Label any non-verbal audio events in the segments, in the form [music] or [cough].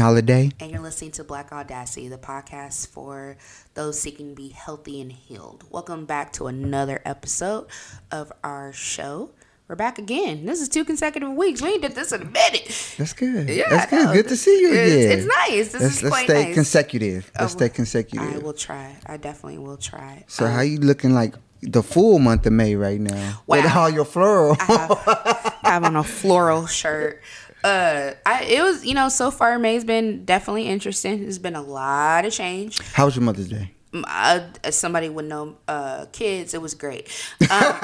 Holiday. And you're listening to Black Audacity, the podcast for those seeking to be healthy and healed. Welcome back to another episode of our show. We're back again. This is two consecutive weeks. We ain't did this in a minute. That's good. Yeah, That's good. Good to see you It's- again. it's nice. This let's, is let's quite stay nice. consecutive. Let's Oh, stay consecutive. I will try. I definitely will try. so Um, how you looking like the full month of May right now? With Wow. all your floral. I have on a floral shirt. [laughs] Uh, I it was you know so far May's been definitely interesting. There's been a lot of change. How was your Mother's Day? I, somebody with no uh, kids, it was great. Um, [laughs]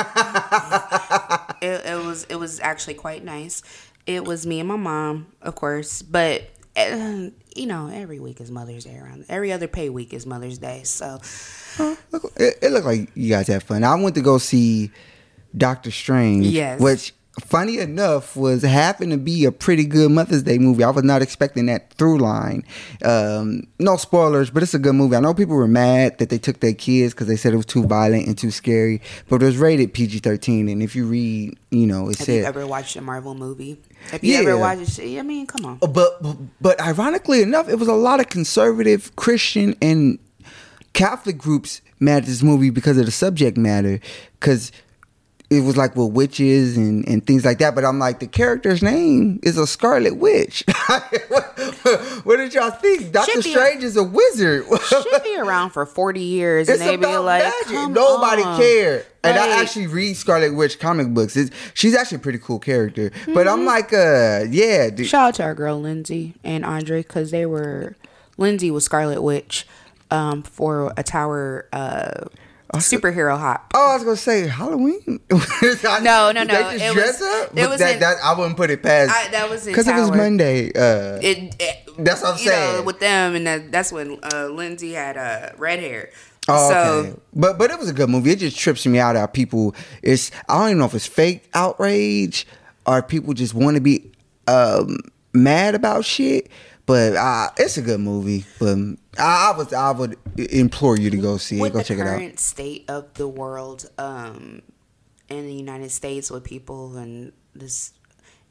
it, it was it was actually quite nice. It was me and my mom, of course, but uh, you know every week is Mother's Day around. Every other pay week is Mother's Day, so Look, it, it looked like you guys had fun. I went to go see Doctor Strange. Yes. Which, funny enough, was happened to be a pretty good Mother's Day movie. I was not expecting that through line. Um, no spoilers, but it's a good movie. I know people were mad that they took their kids because they said it was too violent and too scary, but it was rated PG 13. And if you read, you know, it have said. you ever watched a Marvel movie? Have you Yeah. ever watched? I mean, come on. But, but but ironically enough, it was a lot of conservative Christian and Catholic groups mad at this movie because of the subject matter, because it was like with witches and, and things like that. But I'm like, the character's name is a Scarlet Witch. what, [laughs] what did y'all think? Doctor Strange is a wizard. Should be around for forty years, It's and they be like, Nobody on. cared. And I actually read Scarlet Witch comic books. It's, she's actually a pretty cool character. But Mm-hmm. I'm like, uh, yeah, dude. Shout out to our girl Lindsay and Andre because they were Lindsay was Scarlet Witch um, for a Tower uh, superhero hop. Oh, I was gonna say Halloween. [laughs] No, no, no. They just It dress was- up. it was that, in- that I wouldn't put it past. I- that was because it was Monday. Uh, It, it- That's what I'm you know, saying. with them, and that, that's when uh, Lindsay had uh, red hair. oh, so okay. But but it was a good movie. It just trips me out how people. It's I don't even know if it's fake outrage or people just want to be um, mad about shit. But uh, it's a good movie. But I, I was I would implore you to go see it. Go check it out. The current state of the world um, in the United States with people and this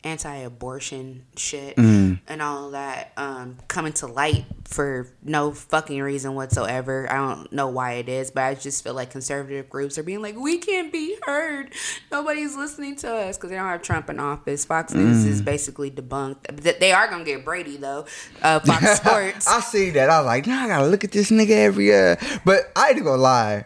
anti-abortion shit Mm. and all that um, coming to light for no fucking reason whatsoever. I don't know why it is, but I just feel like conservative groups are being like, we can't be heard. Nobody's listening to us because they don't have Trump in office. Fox News Mm. is basically debunked. They are gonna get Brady though. Uh, Fox [laughs] Sports. I see that. I was like, nah, I gotta look at this nigga every uh But I ain't gonna lie.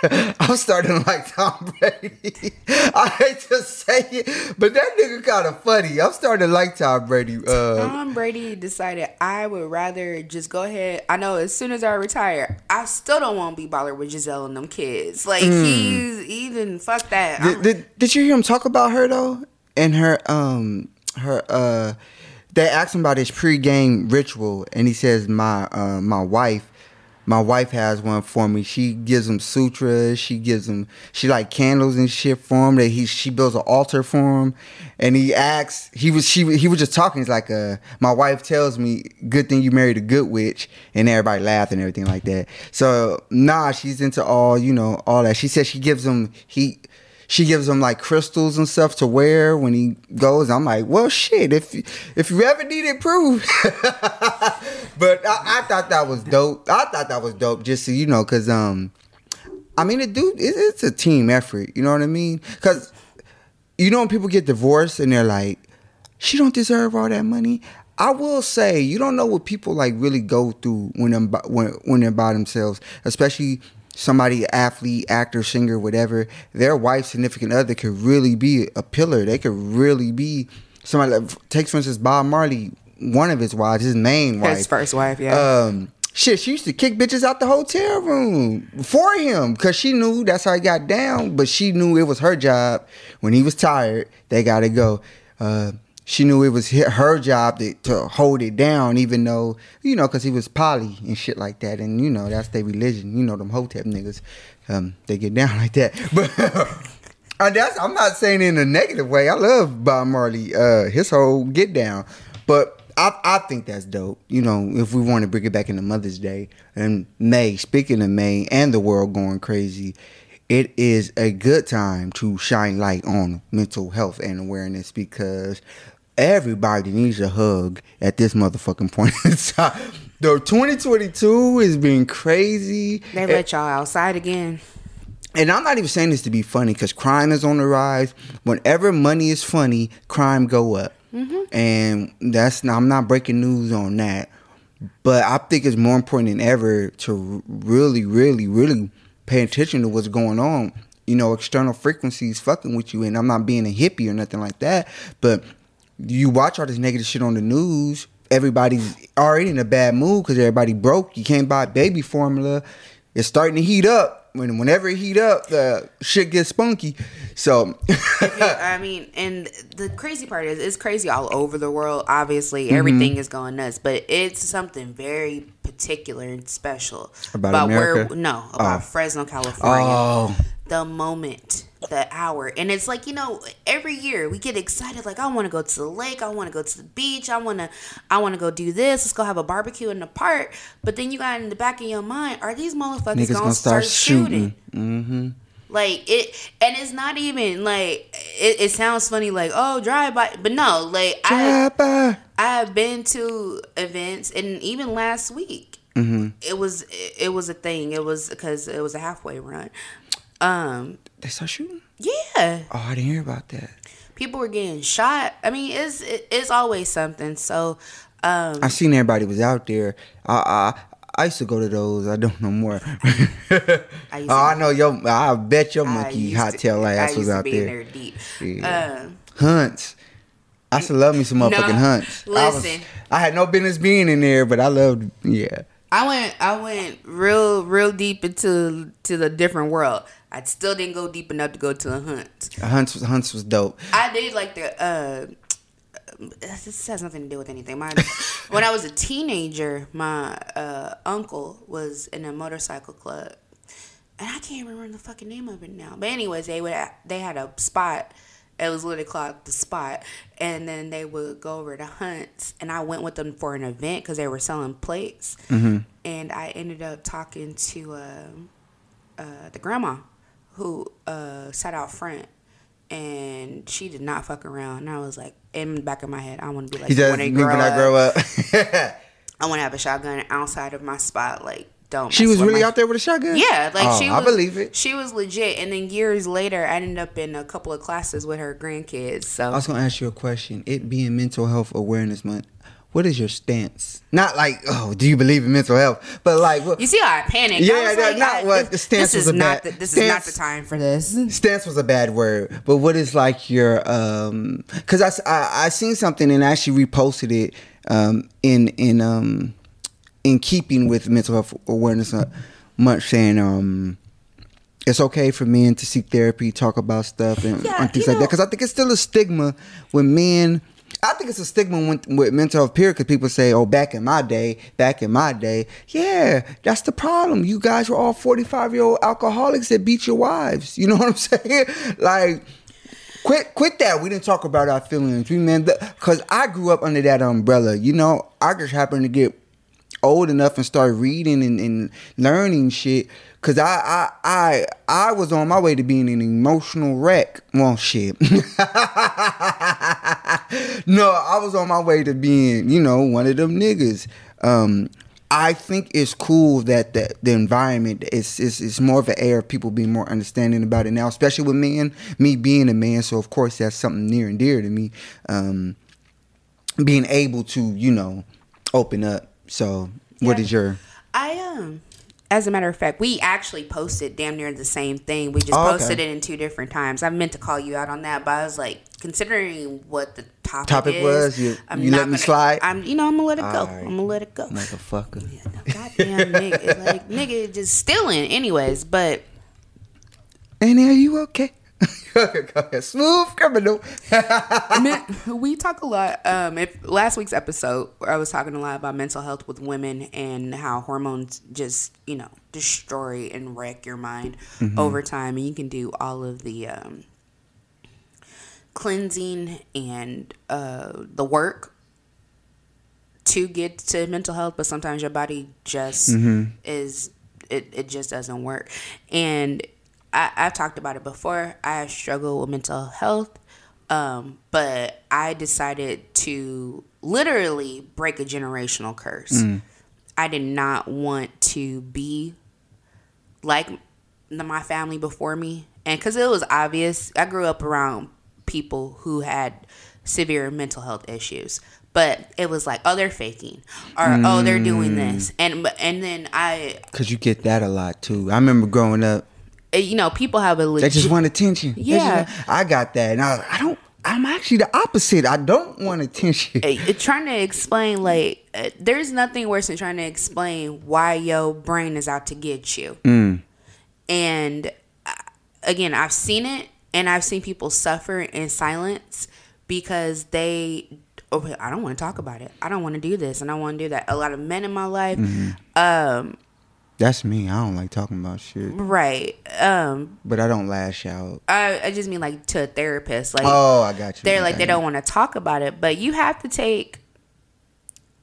[laughs] I'm starting like Tom Brady. [laughs] I hate to say it, but that nigga kind of funny. I'm starting like Tom Brady. Uh, Tom Brady decided I would rather just go ahead. I know as soon as I retire, I still don't want to be bothered with Gisele and them kids. Like he's even fuck that. did, did, did you hear him talk about her though? And her um her uh they asked him about his pregame ritual, and he says my uh my wife. My wife has one for me. She gives him sutras. She gives him she like candles and shit for him. That he she builds an altar for him, and he asks. He was she he was just talking. He's like, uh, my wife tells me, good thing you married a good witch, and everybody laughed and everything like that. So nah, she's into all you know all that. She says she gives him he she gives him like crystals and stuff to wear when he goes. I'm like, well, shit. If if you ever needed proof, [laughs] but I, I thought that was dope. I thought that was dope, just so you know, because um, I mean, it dude, it, it's a team effort. You know what I mean? Because you know when people get divorced and they're like, she don't deserve all that money. I will say you don't know what people like really go through when them when when they're by themselves, especially somebody athlete, actor, singer, whatever. Their wife, significant other could really be a pillar. They could really be somebody. Like, take for instance Bob Marley, one of his wives, his main wife, His first wife, yeah. um, shit, she used to kick bitches out the hotel room for him because she knew that's how he got down. But she knew it was her job. When he was tired, they got to go. Uh, she knew it was her job to, to hold it down, even though you know, because he was poly and shit like that, and you know that's their religion. You know them hotep niggas, um, they get down [laughs] like that. But [laughs] I'm not saying in a negative way. I love Bob Marley, uh, his whole get down, but I I think that's dope. You know, if we want to bring it back into Mother's Day and May. Speaking of May and the world going crazy, it is a good time to shine light on mental health and awareness because everybody needs a hug at this motherfucking point in time. [laughs] The 2022 is being crazy. They let y'all outside again. And I'm not even saying this to be funny because crime is on the rise. Whenever money is funny, crime go up, mm-hmm. and that's I'm not breaking news on that. But I think it's more important than ever to really, really, really pay attention to what's going on. You know, external frequencies fucking with you, and I'm not being a hippie or nothing like that. But you watch all this negative shit on the news. Everybody's already in a bad mood because everybody broke. You can't buy baby formula. It's starting to heat up. When whenever it heat up, the shit gets spunky. So [laughs] I mean, and the crazy part is, it's crazy all over the world. Obviously, everything Mm-hmm. is going nuts, but it's something very particular and special About America? where no about Oh. Fresno, California. oh, The moment, the hour, and it's like you know, every year we get excited. Like I want to go to the lake, I want to go to the beach, I want to, I want to go do this. Let's go have a barbecue in the park. But then you got in the back of your mind, are these motherfuckers niggas gonna, gonna start shooting? shooting. Mm-hmm. Like it, and it's not even like it, it sounds funny, like oh drive by, but no, like I Jabba. I have been to events, and even last week, Mm-hmm. it was it, it was a thing. It was because it was a halfway run. Um, They start shooting. yeah, Oh, I didn't hear about that. people were getting shot. I mean, it's it's always something. So, um, I seen everybody was out there. I I, I used to go to those. I don't know more. [laughs] I used [laughs] oh, I know your. I bet your monkey hot tail I ass used was to out be in there. deep. Yeah. Um, Hunts. I used to love me some motherfucking No, hunts. I, was, listen. I had no business being in there, but I loved. Yeah. I went I went real real deep into to the different world. I still didn't go deep enough to go to the hunt. Hunts was Hunts was dope. I did like the uh this has nothing to do with anything. My [laughs] when I was a teenager, my uh uncle was in a motorcycle club. And I can't remember the fucking name of it now. But anyways, they would they had a spot. It was literally called the spot, and then they would go over to hunts. And I went with them for an event because they were selling plates. And I ended up talking to uh, uh, the grandma who uh, sat out front, and she did not fuck around. And I was like, in the back of my head, I want to be like He does when me they when grow I grow up. [laughs] I want to have a shotgun outside of my spot. Like, don't. she was really my- out there with a shotgun. Yeah, like Oh, she. I Was, believe it. She was legit, and then years later, I ended up in a couple of classes with her grandkids. So I was gonna ask you a question. It being Mental Health Awareness Month, what is your stance? Not like, oh, do you believe in mental health? But like, what you see how I panicked? Yeah, I like, not I- what- this, the stance this was is a not bad- the, this is not the time for this. stance was a bad word, but what is like your um? Because I seen something and I actually reposted it um in in um in keeping with Mental Health Awareness uh, Month, saying um. It's okay for men to seek therapy, talk about stuff, and, Yeah, and things like that. Because I think it's still a stigma when men. I think it's a stigma with, with mental health period because people say, "Oh, back in my day, back in my day, yeah, that's the problem. You guys were all forty-five year old alcoholics that beat your wives. You know what I'm [laughs] saying? Like, quit, quit that. We didn't talk about our feelings. We man, because I grew up under that umbrella. You know, I just happened to get old enough and start reading and, and learning shit. Cause I, I I I was on my way to being an emotional wreck. Well, shit. [laughs] no, I was on my way to being, you know, one of them niggas. Um, I think it's cool that the, the environment is, is is more of an air of people being more understanding about it now, especially with men. Me being a man, so of course that's something near and dear to me. Um, being able to, you know, open up. So, what Yeah. is your? I um as a matter of fact, we actually posted damn near the same thing. We just Oh, okay. posted it in two different times. I meant to call you out on that, but I was like, considering what the topic, Topic is, was? You- I'm you let me gonna- slide? I'm, you know, I'm gonna let it go. Alright. I'm gonna let it go. Motherfucker. Goddamn nigga, like nigga, just stealing. Anyways, but And are you okay? [laughs] Smooth criminal. Men- [laughs] we talk a lot. Um, if last week's episode, I was talking a lot about mental health with women and how hormones just you know destroy and wreck your mind over time, and you can do all of the um, cleansing and uh, the work to get to mental health, but sometimes your body just is it, it just doesn't work. And I, I've talked about it before. I struggle with mental health, um, but I decided to literally break a generational curse. Mm. I did not want to be like the, my family before me. And because it was obvious, I grew up around people who had severe mental health issues. But it was like, oh, they're faking, or oh, they're doing this, and and then I, Cause you get that a lot too. I remember growing up, you know, people have a they just want attention. They just Yeah. I got that, and I, I don't. I'm actually the opposite. I don't want attention. uh, trying to explain like there's nothing worse than trying to explain why your brain is out to get you and uh, again i've seen it and i've seen people suffer in silence because they oh, i don't want to talk about it i don't want to do this and i want to do that a lot of men in my life um That's me. I don't like talking about shit, right um but I don't lash out. i, I just mean like to a therapist like Oh, I got you. they're I like they you. don't want to talk about it but you have to take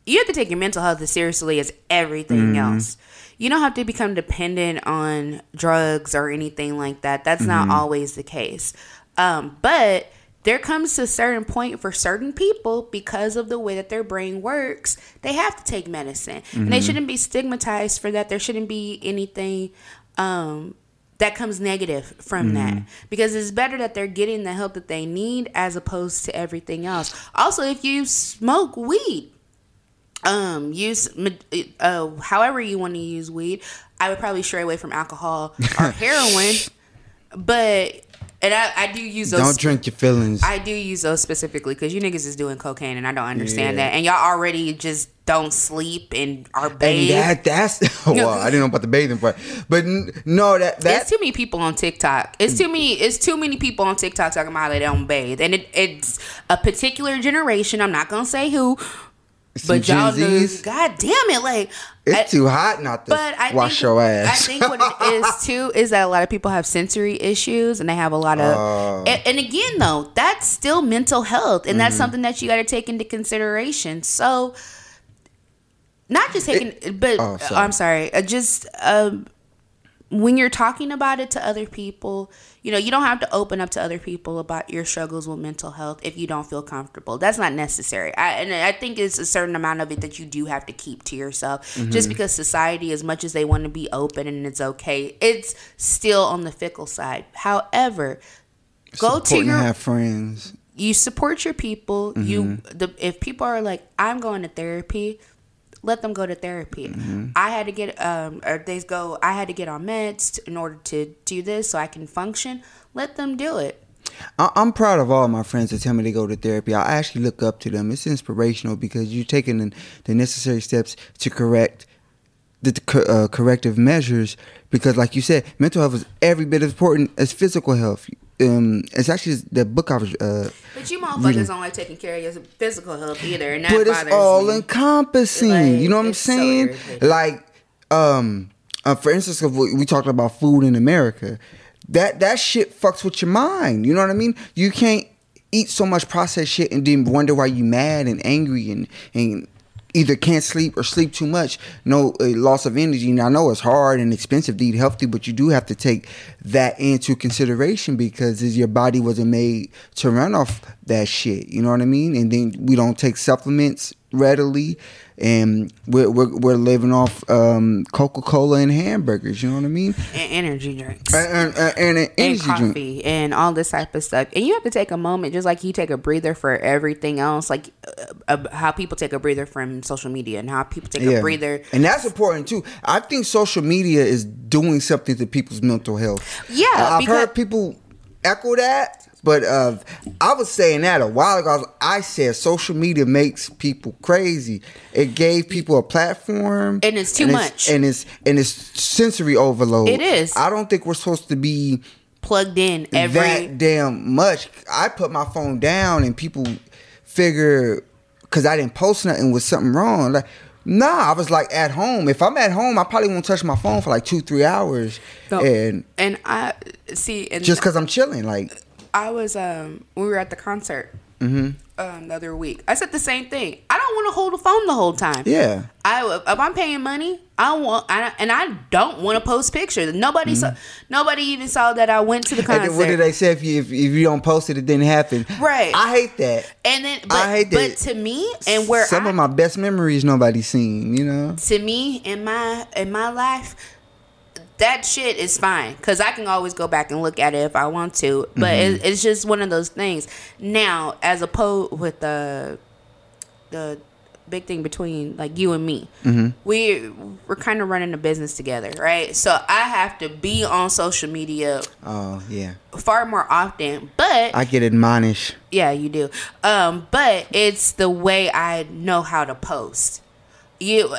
you have to take your mental health as seriously as everything Mm-hmm. else you don't have to become dependent on drugs or anything like that that's Mm-hmm. not always the case um, but there comes to a certain point for certain people because of the way that their brain works they have to take medicine and Mm-hmm. they shouldn't be stigmatized for that there shouldn't be anything um, that comes negative from that because it's better that they're getting the help that they need as opposed to everything else. Also, if you smoke weed, um, use uh, however you want to use weed, I would probably stray away from alcohol or [laughs] heroin. But and I, I do use those. Don't drink your feelings. I do use those specifically because you niggas is doing cocaine and I don't understand Yeah. that. And y'all already just don't sleep and are and that that's [laughs] well, I didn't know about the bathing part, but no, that It's too many people on TikTok. It's too many. It's too many people on TikTok talking about how they don't bathe, and it, it's a particular generation. I'm not gonna say who, some but y'all Gen. God damn it! Like, It's I- too hot not to but I wash think, your I think what it [laughs] is too is that a lot of people have sensory issues and they have a lot of. Oh. and, and again, though, that's still mental health, and that's Mm-hmm. something that you got to take into consideration. So, not just taking, but oh, sorry. I'm sorry, uh, just um, when you're talking about it to other people, you know, you don't have to open up to other people about your struggles with mental health if you don't feel comfortable. That's not necessary. I, and I think it's a certain amount of it that you do have to keep to yourself. Mm-hmm. Just because society, as much as they want to be open and it's okay, it's still on the fickle side. However, go to your have friends. you support your people you Mm-hmm. the if people are like i'm going to therapy let them go to therapy Mm-hmm. i had to get um or they go i had to get on meds in order to do this so i can function let them do it I- I'm proud of all my friends that tell me to go to therapy. I actually look up to them. It's inspirational because you're taking the, the necessary steps to correct the uh, corrective measures. Because, like you said, mental health is every bit as important as physical health. Um, it's actually the book I was. Uh, but you motherfuckers don't like taking care of your physical health either and that but it's all me encompassing. Like, you know what I'm it's so saying? like, um, uh, for instance, if we, we talked about food in America. That that shit fucks with your mind. You know what I mean? You can't eat so much processed shit and then wonder why you mad and angry and and either can't sleep or sleep too much. No uh, loss of energy. And I know it's hard and expensive to eat healthy, but you do have to take that into consideration because your body wasn't made to run off that shit. You know what I mean? And then we don't take supplements readily, and we're we're, we're living off um, Coca Cola and hamburgers. You know what I mean? and energy drinks And, and, and, and an and energy drink. and all this type of stuff. And you have to take a moment, just like you take a breather for everything else, like uh, uh, how people take a breather from social media and how people take a breather. And that's important too. I think social media is doing something to people's mental health. Yeah, I've because- heard people echo that, but uh, I was saying that a while ago. I, said social media makes people crazy. It gave people a platform, And it's too much. and it's and it's sensory overload. It is. I don't think we're supposed to be Plugged in every. that damn much. I put my phone down and people figure because I didn't post nothing was something wrong. Like, nah, I was like at home. If I'm at home, I probably won't touch my phone for like two, three hours. No. And and I see, and just because I'm chilling, like, I was um we were at the concert um, the other week. I said the same thing. I don't want to hold the phone the whole time. Yeah. I if I'm paying money, I want I, and I don't want to post pictures. Nobody saw. Nobody even saw that I went to the Mm-hmm. And concert. what did they say if you if, if you don't post it, it didn't happen? Right. I hate that. And then, but, I hate that. but to me, and where some I, of my best memories nobody seen. You know. to me in my in my life that shit is fine because i can always go back and look at it if i want to but Mm-hmm. it, it's just one of those things now as opposed with the the big thing between like you and me Mm-hmm. we we're kind of running a business together right so i have to be on social media Oh yeah. far more often but I get admonished. yeah, you do. Um, but it's the way I know how to post. You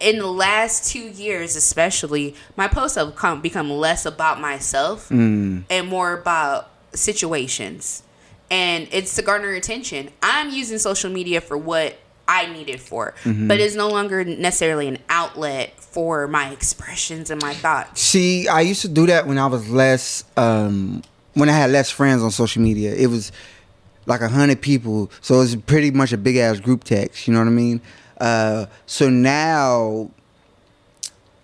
in the last two years, especially, my posts have come become less about myself and more about situations, and it's to garner attention. I'm using social media for what I need it for, but it's no longer necessarily an outlet for my expressions and my thoughts. See, I used to do that when I was less, um, when I had less friends on social media. It was like a hundred people, so it's pretty much a big ass group text. You know what I mean? Uh, so now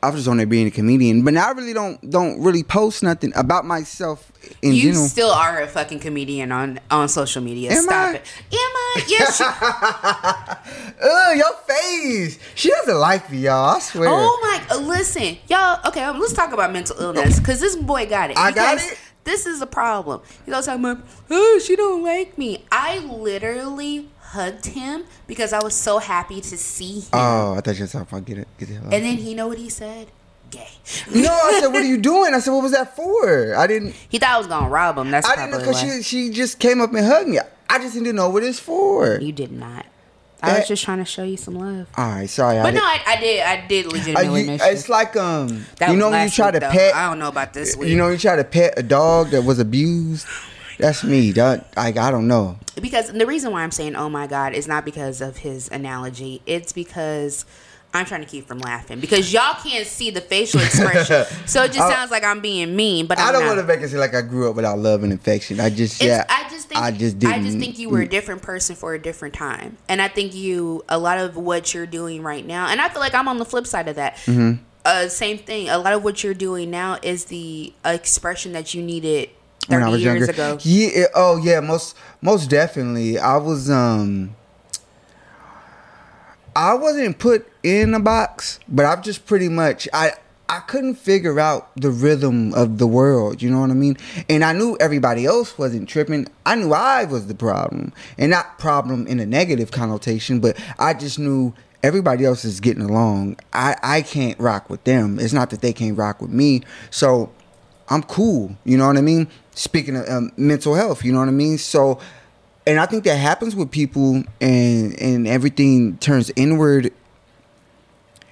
I was just on there being a comedian, but now I really don't don't really post nothing about myself in you general. still are a fucking comedian on on social media. Am Stop I? it. Am I? Yes. [laughs] Ugh, your face. She doesn't like me, y'all. I swear. oh my! listen, y'all. Okay, um, let's talk about mental illness because this boy got it. I got it? This is a problem. He's always talking about, oh, she don't like me. I literally hugged him because I was so happy to see him. Oh, I thought you were talking about get it, get and then he know what he said? Gay. [laughs] No, I said, "What are you doing?" I said, "What was that for?" I didn't. He thought I was gonna rob him. That's I didn't know because she she just came up and hugged me. I just didn't know what it's for. You did not. I was just trying to show you some love. All right, sorry. I But no, did. I, I did. I did Uh, legitimately you- miss you. it's like um, That you know when you try week, to though. pet. I don't know about this week. You know, you try to pet a dog that was abused. That's me. That like I don't know. because the reason why I'm saying oh my god is not because of his analogy. It's because I'm trying to keep from laughing because y'all can't see the facial expression, [laughs] so it just I- sounds like I'm being mean. But I'm I don't not. want to make it seem like I grew up without love and affection. I just It's, yeah. I just think I just didn't. I just think you were a different person for a different time, and I think you a lot of what you're doing right now, and I feel like I'm on the flip side of that. Mm-hmm. Uh, same thing. A lot of what you're doing now is the expression that you needed when 30 I was years younger. ago. Yeah. Oh yeah. Most most definitely. I was um. I wasn't put in a box, but I've just pretty much I I couldn't figure out the rhythm of the world. You know what I mean? And I knew everybody else wasn't tripping. I knew I was the problem, and not problem in a negative connotation, but I just knew everybody else is getting along. I I can't rock with them. It's not that they can't rock with me. So I'm cool. You know what I mean? Speaking of um, mental health, you know what I mean? So, and I think that happens with people, and and everything turns inward.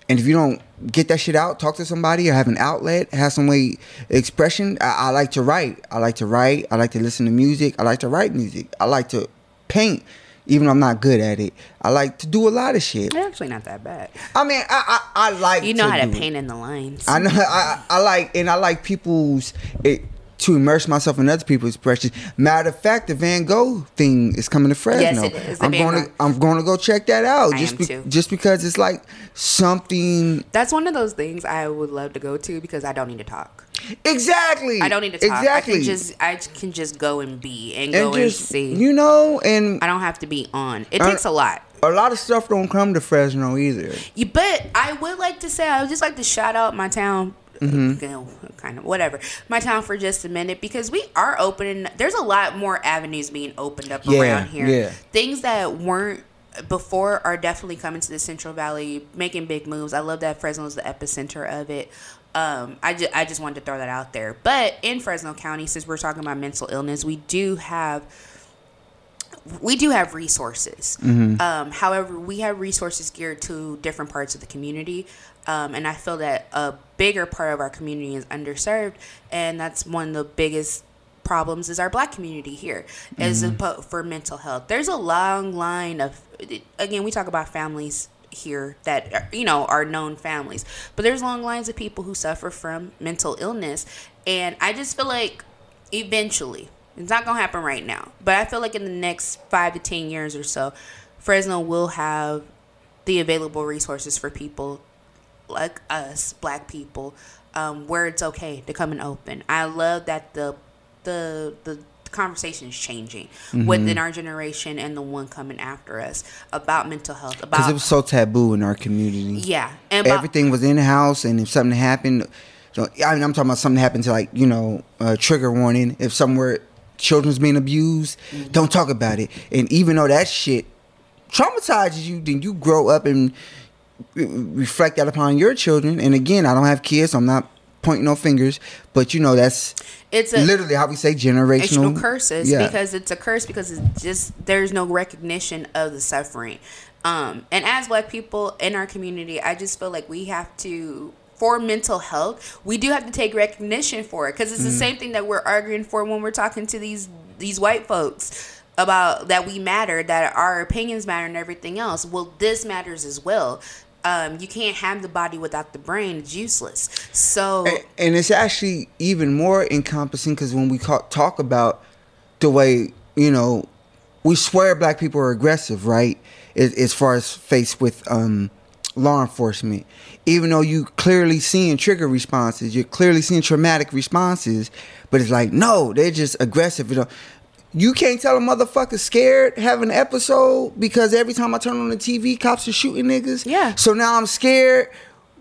And if you don't get that shit out, talk to somebody or have an outlet, have some way expression. I, I like to write. I like to write. I like to listen to music. I like to write music. I like to paint, even though I'm not good at it. I like to do a lot of shit. It's actually not that bad. I mean, I I, I like You know how to do it. paint in the lines. I know. I, I like and I like people's it, to immerse myself in other people's expressions. Matter of fact, the Van Gogh thing is coming to Fresno. Yes, it is, I'm going to I'm going to go check that out. I just too. just because it's like something That's one of those things I would love to go to because I don't need to talk. exactly. I don't need to talk. Exactly. I can just I can just go and be and, and go and just see. you know, and I don't have to be on. It Uh, takes a lot. a lot of stuff don't come to Fresno either. You, but I would like to say I would just like to shout out my town. Mm-hmm. kind of whatever. My town for just a minute because we are opening there's a lot more avenues being opened up Yeah, around here. yeah. things that weren't before are definitely coming to the central valley making big moves. I love that fresno is the epicenter of it. Um, I, ju- I just wanted to throw that out there. But in fresno county since we're talking about mental illness we do have we do have resources. Um, however, we have resources geared to different parts of the community. Um, and I feel that a bigger part of our community is underserved. And that's one of the biggest problems is our black community here is apo- for mental health. There's a long line of, again, we talk about families here that are, you know are known families but there's long lines of people who suffer from mental illness and i just feel like eventually It's not gonna happen right now, but I feel like in the next five to ten years or so, Fresno will have the available resources for people like us, black people, um, where it's okay to come and open. I love that the the the conversation is changing Mm-hmm. within our generation and the one coming after us about mental health. Because it was so taboo in our community. yeah, and about, Everything was in house, and if something happened, so, I mean, I'm talking about something happened to like you know, uh, trigger warning. If somewhere children's being abused, Mm-hmm. don't talk about it. And even though that shit traumatizes you, then you grow up and reflect that upon your children. And again, I don't have kids, so I'm not pointing no fingers, but you know that's it's a literally how we say generational, curses Yeah. because it's a curse because it's just there's no recognition of the suffering um and as black people in our community i just feel like we have to for mental health we do have to take recognition for it. Because it's the Mm. same thing that we're arguing for when we're talking to these these white folks about that we matter that our opinions matter and everything else. Well this matters as well. Um, you can't have the body without the brain. It's useless. So and, and it's actually even more encompassing because when we talk about the way you know we swear black people are aggressive right? As, as far as faced with um, law enforcement even though you clearly seeing trigger responses you're clearly seeing traumatic responses but it's like no they're just aggressive you know you can't tell a motherfucker scared having an episode because every time I turn on the TV, cops are shooting niggas. Yeah. So now I'm scared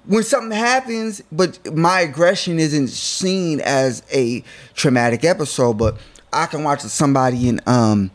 when something happens, but my aggression isn't seen as a traumatic episode. But I can watch somebody in um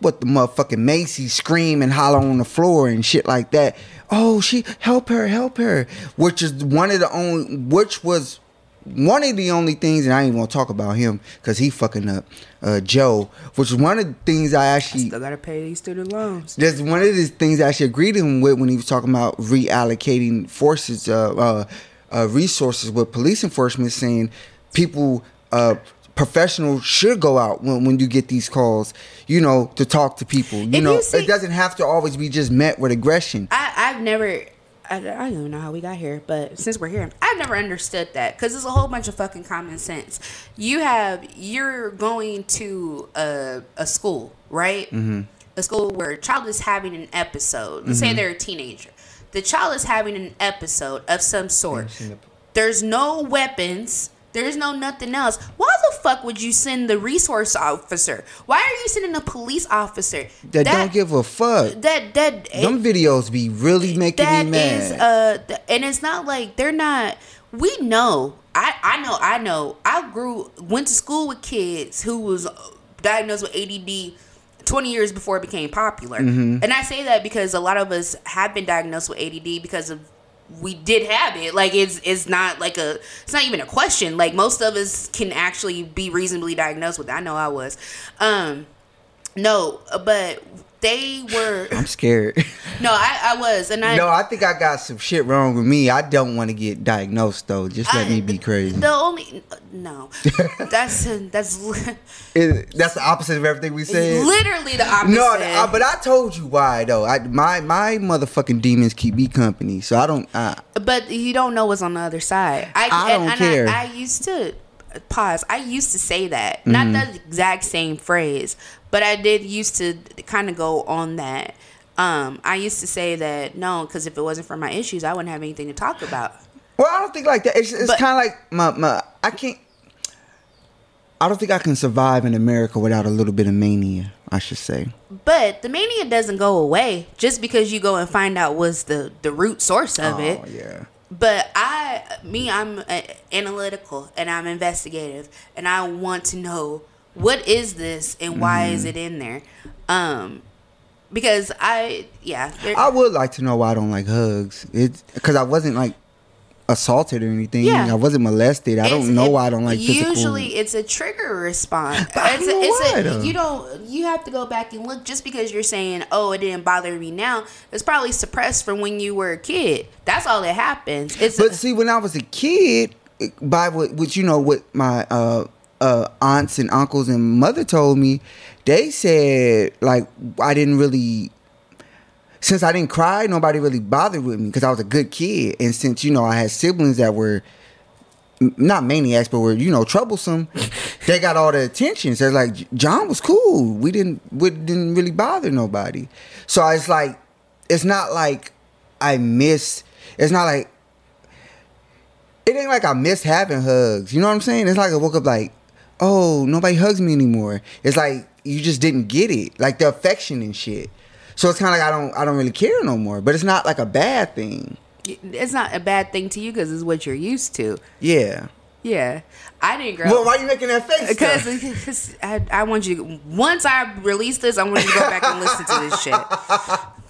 what the motherfucking Macy scream and holler on the floor and shit like that. Oh, she help her, help her. Which is one of the only which was one of the only things, and I ain't gonna talk about him because he fucking up uh, Joe, which is one of the things I actually still gotta pay these student loans there's one of the things I actually agreed him with when he was talking about reallocating forces, uh, uh, uh, resources with police enforcement, saying people, uh, professionals should go out when, when you get these calls, you know, to talk to people. You If know, you see- it doesn't have to always be just met with aggression. I, I've never. I, I don't even know how we got here, but since we're here, I've never understood that because it's a whole bunch of fucking common sense. You have you're going to a a school, right? Mm-hmm. A school where a child is having an episode. Let's say they're a teenager. The child is having an episode of some sort. There's no weapons. There's no nothing else. Why the fuck would you send the resource officer? Why are you sending a police officer That, don't give a fuck. that that Them videos be really making that me mad. is uh th- and it's not like they're not we know i i know i know i grew went to school with kids who was diagnosed with ADD 20 years before it became popular Mm-hmm. and i say that because a lot of us have been diagnosed with ADD because of we did have it. Like it's it's not like a it's not even a question. Like most of us can actually be reasonably diagnosed with it. i know i was. Um no but they were [laughs] I'm scared. [laughs] no i i was and i no, I think I got some shit wrong with me. I don't want to get diagnosed though. Just let I- me be crazy. The only no, [laughs] that's that's It- that's the opposite of everything we said. literally the opposite. No, I, but I told you why though. I my my motherfucking demons keep me company, so I don't. Uh, but you don't know what's on the other side. I, I don't and care. I, I used to pause. I used to say that, not Mm-hmm. the exact same phrase, but I did used to kind of go on that. Um, I used to say that no, because if it wasn't for my issues, I wouldn't have anything to talk about. well, I don't think like that. It's, it's kind of like my my. I can't. I don't think I can survive in America without a little bit of mania. I should say. But the mania doesn't go away just because you go and find out what's the the root source of it. Oh yeah. But I, me, I'm uh, analytical and I'm investigative, and I want to know what is this and why Mm-hmm. is it in there. Um, because I, yeah, I would like to know why I don't like hugs. It's because I wasn't like assaulted or anything. Yeah. I wasn't molested. I it's- don't know it- why I don't like physical. Usually, it's a trigger response. [laughs] It's a, it's a, you don't. You have to go back and look. Just because you're saying, "Oh, it didn't bother me now," it's probably suppressed from when you were a kid. That's all that happens. It's But see, when I was a kid, by what, what you know, what my uh, uh, aunts and uncles and mother told me, they said like I didn't really. Since I didn't cry, nobody really bothered with me because I was a good kid, and since you know I had siblings that were not maniacs, but were you know troublesome. [laughs] they got all the attention. So it's like John was cool. We didn't we didn't really bother nobody. So it's like it's not like I miss. It's not like it ain't like I miss having hugs. You know what I'm saying? It's like I woke up like, oh, nobody hugs me anymore. It's like you just didn't get it, like the affection and shit. So it's kind of like I don't I don't really care no more. But it's not like a bad thing. It's not a bad thing to you because it's what you're used to. Yeah. Yeah, I didn't grow. Well, why are you making that face? Because I, I want you to, once I release this, I want you to go back and listen to this shit.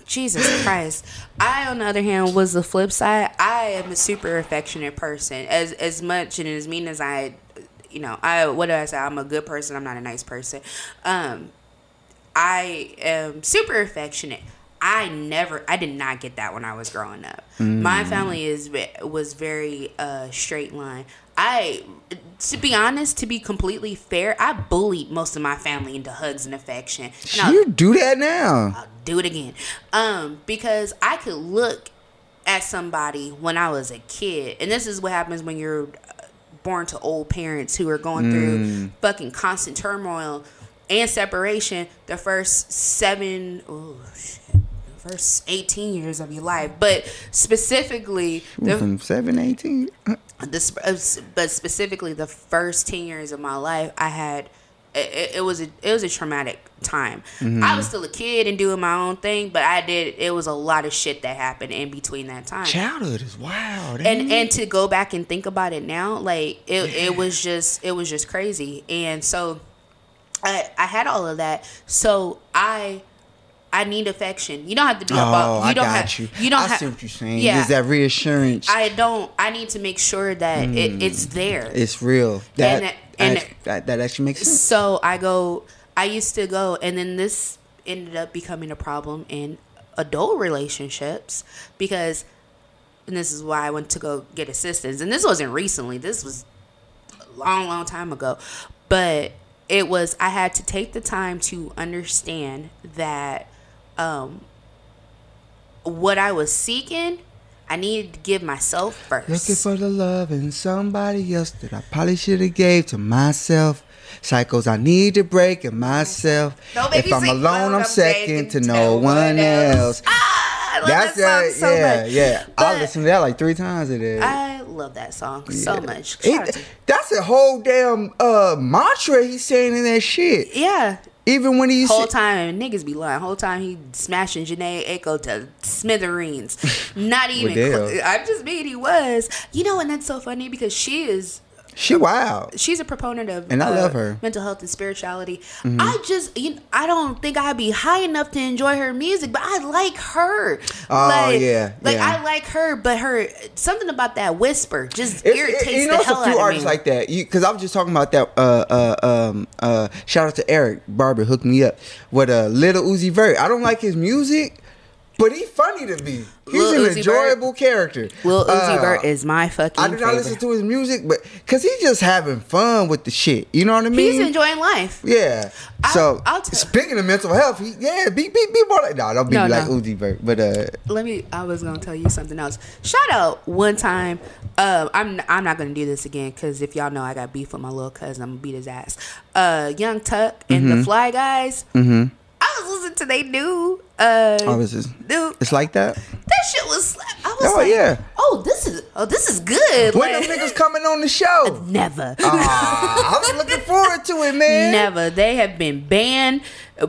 Jesus Christ. I on the other hand was the flip side. I am a super affectionate person. As as much and as mean as I you know, I what do I say? I'm a good person, I'm not a nice person. Um I am super affectionate. I never, I did not get that when I was growing up. My family is was very uh, straight line. I, to be honest, to be completely fair, I bullied most of my family into hugs and affection. And I'll- you do that now. I'll do it again. Um, because I could look at somebody when I was a kid, and this is what happens when you're born to old parents who are going through fucking constant turmoil and separation the first seven, oh shit, first eighteen years of your life, but specifically the From seven eighteen. this uh, but specifically the first 10 years of my life i had it, it was a it was a traumatic time mm-hmm. i was still a kid and doing my own thing but i did it was a lot of shit that happened in between that time Childhood is wild. and and to go back and think about it now like it, it was just it was just crazy and so i i had all of that so i I need affection. You don't have to be oh, about. You I don't got have. you. You don't I have. see what you're saying. Yeah. There's that reassurance. I don't. I need to make sure that it, it's mm. there. it's real. That, And- and- that that actually makes sense. So I go, I used to go, and then this ended up becoming a problem in adult relationships because, and this is why I went to go get assistance. And this wasn't recently, this was a long, long time ago. But it was, I had to take the time to understand that um, what I was seeking, I needed to give myself first. Looking for the love in somebody else that I probably should have gave to myself. Cycles I need to break in myself. If I'm alone, I'm second to no one else. else. Ah, I love That's that song so yeah, much. yeah. I But listened to that like three times a day. I love that song so much. He- Shout out to- that's a whole damn uh, mantra he's saying in that shit. yeah. Even when he's Whole time niggas be lying. Whole time he smashing Jhené Aiko to smithereens. Not [laughs] even. Cl- I'm just being he was. You know, and that's so funny because she is she wild. she's a proponent of And I uh, love her. Mm-hmm. mental health and spirituality. I just you know, I don't think I'd be high enough to enjoy her music, but I like her. Oh, like, yeah, like yeah. I like her, but her something about that whisper just It's- irritates it- you know, the a hell few out of artists me. like that. Because I was just talking about that. Uh, uh, um, uh, shout out to Eric Barber, hooked me up with a uh, little Uzi Vert. I don't like his music, but he's funny to me. He's Lil an Uzi enjoyable character. Lil Uzi Uh, Vert is my fucking I do not favorite. listen to his music, but because he's just having fun with the shit. You know what I mean? He's enjoying life. Yeah. I- so I'll tell- speaking of mental health, he, yeah, be be be more like nah, don't be No, like no. Uzi Vert, but uh, let me i was gonna tell you something else shout out one time uh, i'm i'm not gonna do this again because if y'all know i got beef with my little cousin i'm gonna beat his ass uh young tuck and Mm-hmm. the fly guys mm-hmm. I was listening to they new uh oh, this is dude it's like that. that shit was i was Oh, like yeah. oh this is oh this is good When like, them niggas coming on the show? [laughs] never Ah, I'm looking [laughs] forward to it, man. Never. They have been banned.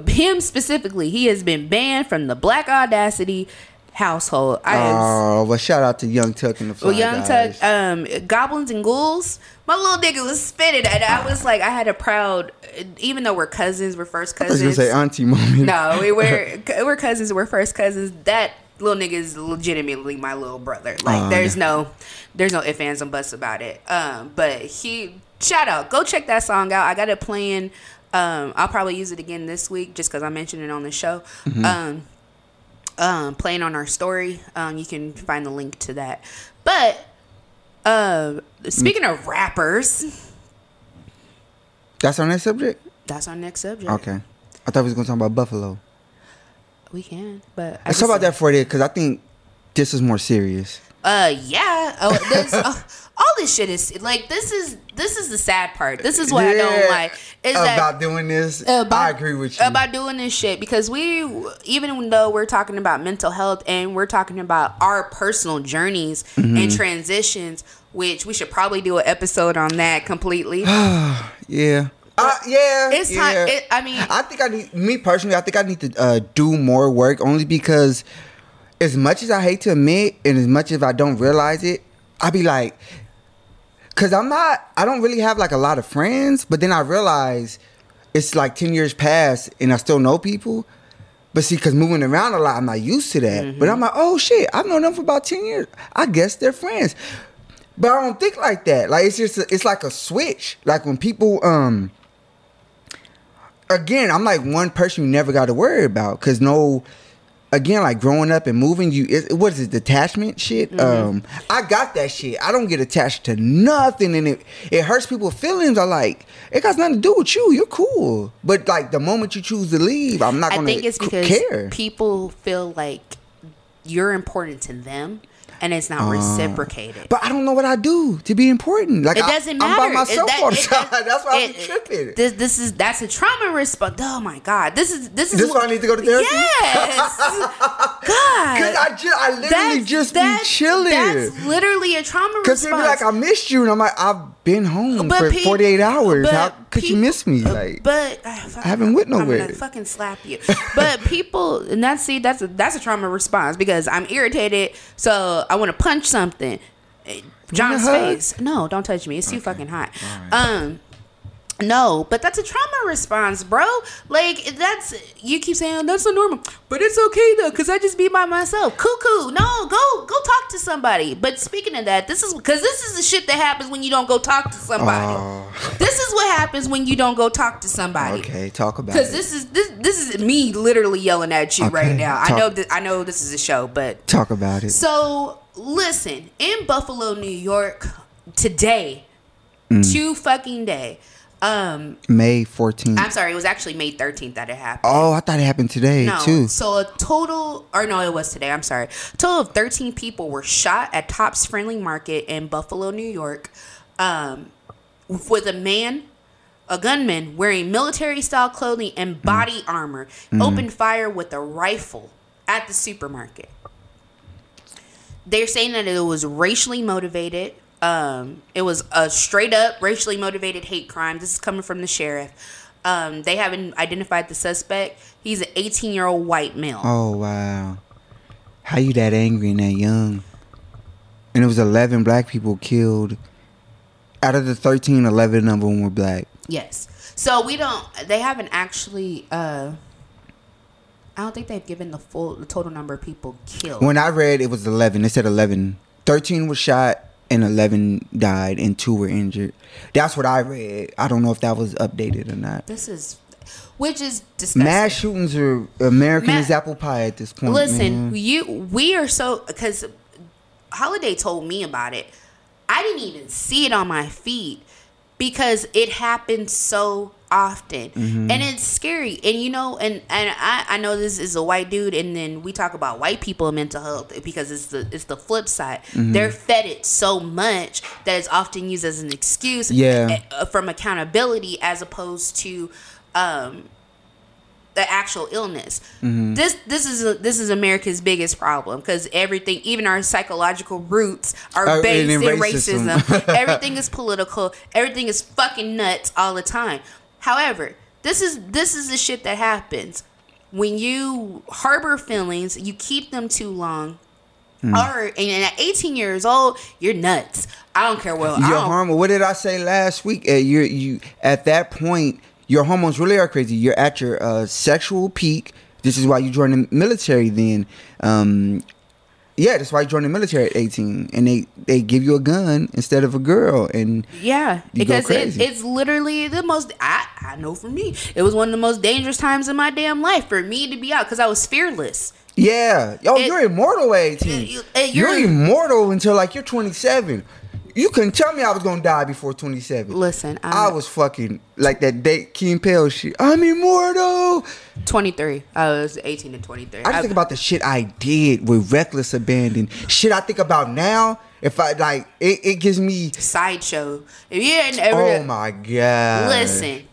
Him specifically, he has been banned from the Black Audacity household. I Oh, well, shout out to Young Tuck and the Fly Well, Young Guys. Tuck, um, Goblins and Ghouls. My little nigga was spinning, and I was like, I had a proud, even though we're cousins, we're first I was cousins. gonna say auntie moment. no, we were [laughs] we're cousins. We're first cousins. That little nigga is legitimately my little brother. Like, Oh, there's no, there's no ifs ands and buts about it. Um, but he, shout out, go check that song out. I got it playing. Um, I'll probably use it again this week just because I mentioned it on the show. Mm-hmm. Um, um, playing on our story. Um, you can find the link to that. But uh, speaking of rappers, That's our next subject. that's our next subject. Okay, I thought we was gonna talk about Buffalo. We can, but I Let's talk about that for it because I think this is more serious. Uh, yeah. Oh, there's, uh, [laughs] all this shit is like this is this is the sad part. This is what I don't like. Is about doing this. about- I agree with you. about doing this shit because we even though we're talking about mental health and we're talking about our personal journeys Mm-hmm. and transitions which we should probably do an episode on that completely [sighs] yeah. Uh, yeah, It's time- yeah. it- I mean- I think I need me personally. I think I need to uh, do more work only because, as much as I hate to admit, and as much as I don't realize it, I'd be like, cause I'm not. I don't really have like a lot of friends, but then I realize it's like ten years past, and I still know people. But see, cause moving around a lot, I'm not used to that. But I'm like, oh shit, I've known them for about ten years. I guess they're friends. But I don't think like that. Like it's just a, it's like a switch. Like when people um again, I'm like one person you never got to worry about cuz no again like growing up and moving you it, what is it detachment shit? Um i got that shit. I don't get attached to nothing and it it hurts people's feelings. I like it got nothing to do with you. You're cool. But like the moment you choose to leave i'm not i gonna think it's because care. people feel like you're important to them and it's not reciprocated but I don't know what I do to be important. Like It doesn't matter. I'm by myself It- all the time. it- [laughs] That's why I'm tripping. This, this is that's a trauma response. Oh my god, this is this is This is why I need to go to therapy? Yes, [laughs] God. Cause I just, I literally That's- just be chilling. That's literally a trauma response. Cause people response. be like, I missed you, and I'm like, I've been home But for pe- 48 hours. How could you miss me? uh, Like, but uh, fucking- haven't went nowhere. I'm gonna fucking slap you. [laughs] But people, and that's see, that's a, that's a trauma response because I'm irritated, so I want to punch something. Eh, John's face. No, don't touch me. It's too fucking hot. Um. No, but that's a trauma response, bro. Like that's you keep saying that's so normal, but it's okay though, cause I just be by myself. Cuckoo, no, go go talk to somebody. But speaking of that, this is because this is the shit that happens when you don't go talk to somebody. Oh. This is what happens when you don't go talk to somebody. okay, talk about it Because it. this is this this is me literally yelling at you right Okay, now. I know that I know this is a show, but talk about it. so listen, in Buffalo, New York, today, Mm. two fucking day. Um, May 14th. I'm sorry, it was actually May 13th that it happened. oh, I thought it happened today No, too. so a total, or no, it was today. I'm sorry. A total of 13 people were shot at Tops Friendly Market in Buffalo, New York, um, with a man, a gunman wearing military-style clothing and body armor, opened fire with a rifle at the supermarket. They're saying that it was racially motivated. Um, it was a straight up racially motivated hate crime. This is coming from the sheriff. Um, they haven't identified the suspect. He's an 18 year old white male. Oh wow, how you that angry and that young? And it was 11 black people killed. Out of the 13, 11 of them were black. Yes. So we don't. They haven't actually. Uh, I don't think they've given the full, the total number of people killed. When I read, it was 11. It said 11. 13 was shot and 11 died and two were injured. That's what I read. I don't know if that was updated or not. this is, which is disgusting. Mass shootings are American Ma- as apple pie at this point. Listen, man. you we are so because Holiday told me about it. I didn't even see it on my feed because it happens so often Mm-hmm. and it's scary and you know and and I, I know this is a white dude and then we talk about white people and mental health because it's the it's the flip side Mm-hmm. they're fed it so much that it's often used as an excuse Yeah. uh, from accountability as opposed to um the actual illness. Mm-hmm. This this is a, this is America's biggest problem because everything, even our psychological roots, are based in racism. racism. [laughs] everything is political. Everything is fucking nuts all the time. However, this is this is the shit that happens when you harbor feelings. You keep them too long. Hmm. Or and at 18 years old, you're nuts. I don't care what. I your don't, hormone. What did I say last week? Uh, you you at that point, your hormones really are crazy. You're at your uh, sexual peak. This is why you join the military. Then, um, yeah, that's why you join the military at 18, and they they give you a gun instead of a girl. And Yeah, because it, it's literally the most. I I know for me, it was one of the most dangerous times in my damn life for me to be out because I was fearless. yeah, yo, It- you're immortal at 18. you- uh, you're, you're- immortal until like you're 27. You couldn't tell me I was gonna die before 27. Listen, I'm I was fucking like that date Keen Pale shit. I'm immortal. 23. I was 18 to 23. I just think about the shit I did with reckless abandon. Shit I think about now. If I like, it, it gives me. sideshow. If you ain't ever Oh my god. listen,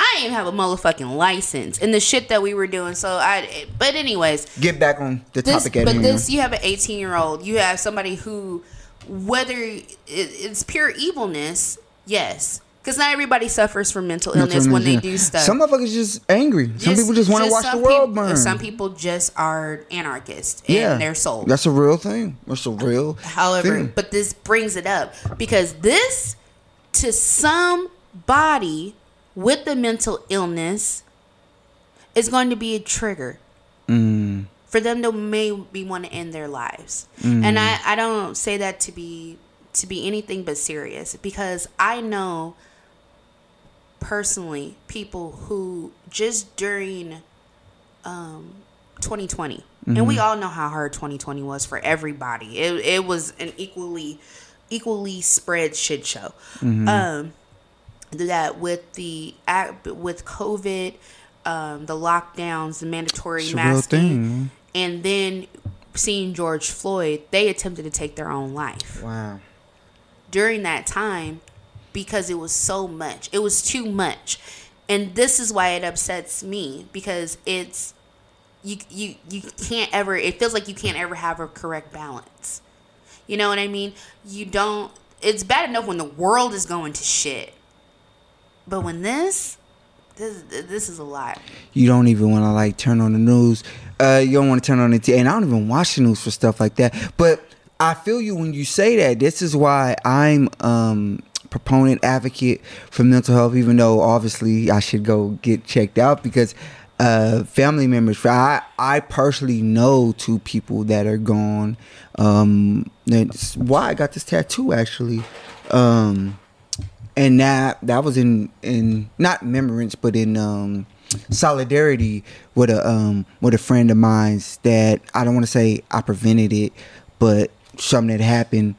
I didn't even have a motherfucking license and the shit that we were doing. So I, but anyways, Get back on the this, topic but this you have an 18 year old. You have somebody who, whether it, it's pure evilness, yes. Because not everybody suffers from mental illness when they do stuff. Some motherfuckers just angry. Some people just want to watch the world peop- burn. Some people just are anarchists in yeah, their soul. That's a real thing. That's a real. However, thing. but this brings it up because this, to somebody with the mental illness, is going to be a trigger Mm. For them to maybe want to end their lives. And I, I don't say that to be to be anything but serious because I know personally people who just during um 2020 and we all know how hard 2020 was for everybody. It, it was an equally equally spread shit show. Um that with the with covid um the lockdowns the mandatory It's masking. And then seeing george floyd they attempted to take their own life Wow. during that time because it was so much. It was too much. And this is why it upsets me because it's you you you can't ever it feels like you can't ever have a correct balance. You know what I mean? You don't it's bad enough when the world is going to shit. But when this this this is a lot. You don't even want to like turn on the news. Uh, you don't want to turn on the TV, and I don't even watch the news for stuff like that. But I feel you when you say that. This is why I'm um proponent advocate for mental health, even though obviously I should go get checked out because uh family members. I I personally know two people that are gone. Um, that's why I got this tattoo actually. Um and that that was in in not remembrance but in um solidarity with a um with a friend of mine's that I don't want to say I prevented it but something that happened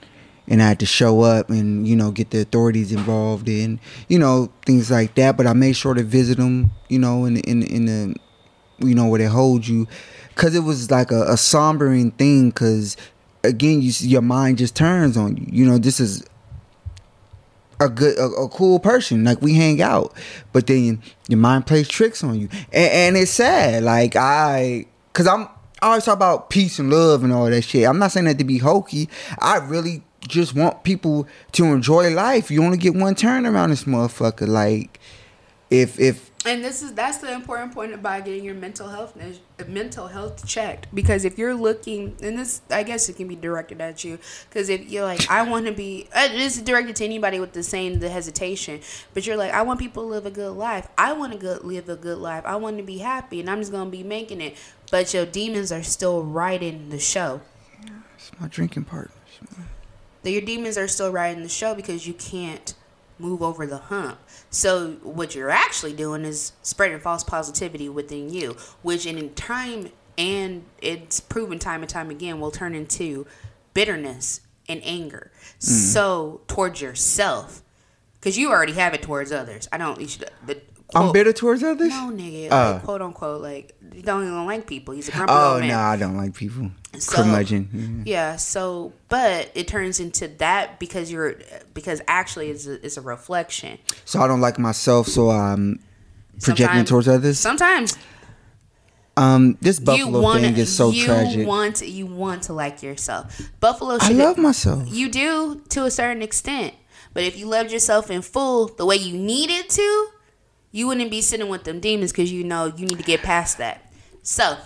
and I had to show up and you know get the authorities involved in you know things like that. But I made sure to visit them you know in in in the you know where they hold you. Because it was like a, a sombering thing because again you your mind just turns on you. You know this is a good a, a cool person like we hang out. But then your mind plays tricks on you. And, and it's sad like i because i'm I always talk about peace and love and all that shit. I'm not saying that to be hokey. I really just want people to enjoy life. You only get one turn around this motherfucker. Like if if And this is that's the important point about getting your mental health mental health checked. Because if you're looking and this I guess it can be directed at you. Because if you're like I want to be uh, this directed to anybody with the same the hesitation. But you're like I want people to live a good life. I want to go live a good life. I want to be happy and I'm just gonna be making it. But your demons are still riding the show. It's my drinking partner that your demons are still riding the show because you can't move over the hump. So what you're actually doing is spreading false positivity within you, which in time and it's proven time and time again will turn into bitterness and anger. So towards yourself, because you already have it towards others. I don't. You should. The, i'm bitter towards others No, nigga. Uh. like, quote unquote. Like you don't even like people. He's a grumpy oh no i don't like people So- curmudgeon Yeah, so but it turns into that because you're because actually it's a, it's a reflection. so i don't like myself so i'm projecting Sometimes- towards others Sometimes um this you buffalo want thing is so you tragic want you want to like yourself. Buffalo i should love myself you do to a certain extent, but if you loved yourself in full the way you needed to, you wouldn't be sitting with them demons because you know you need to get past that. So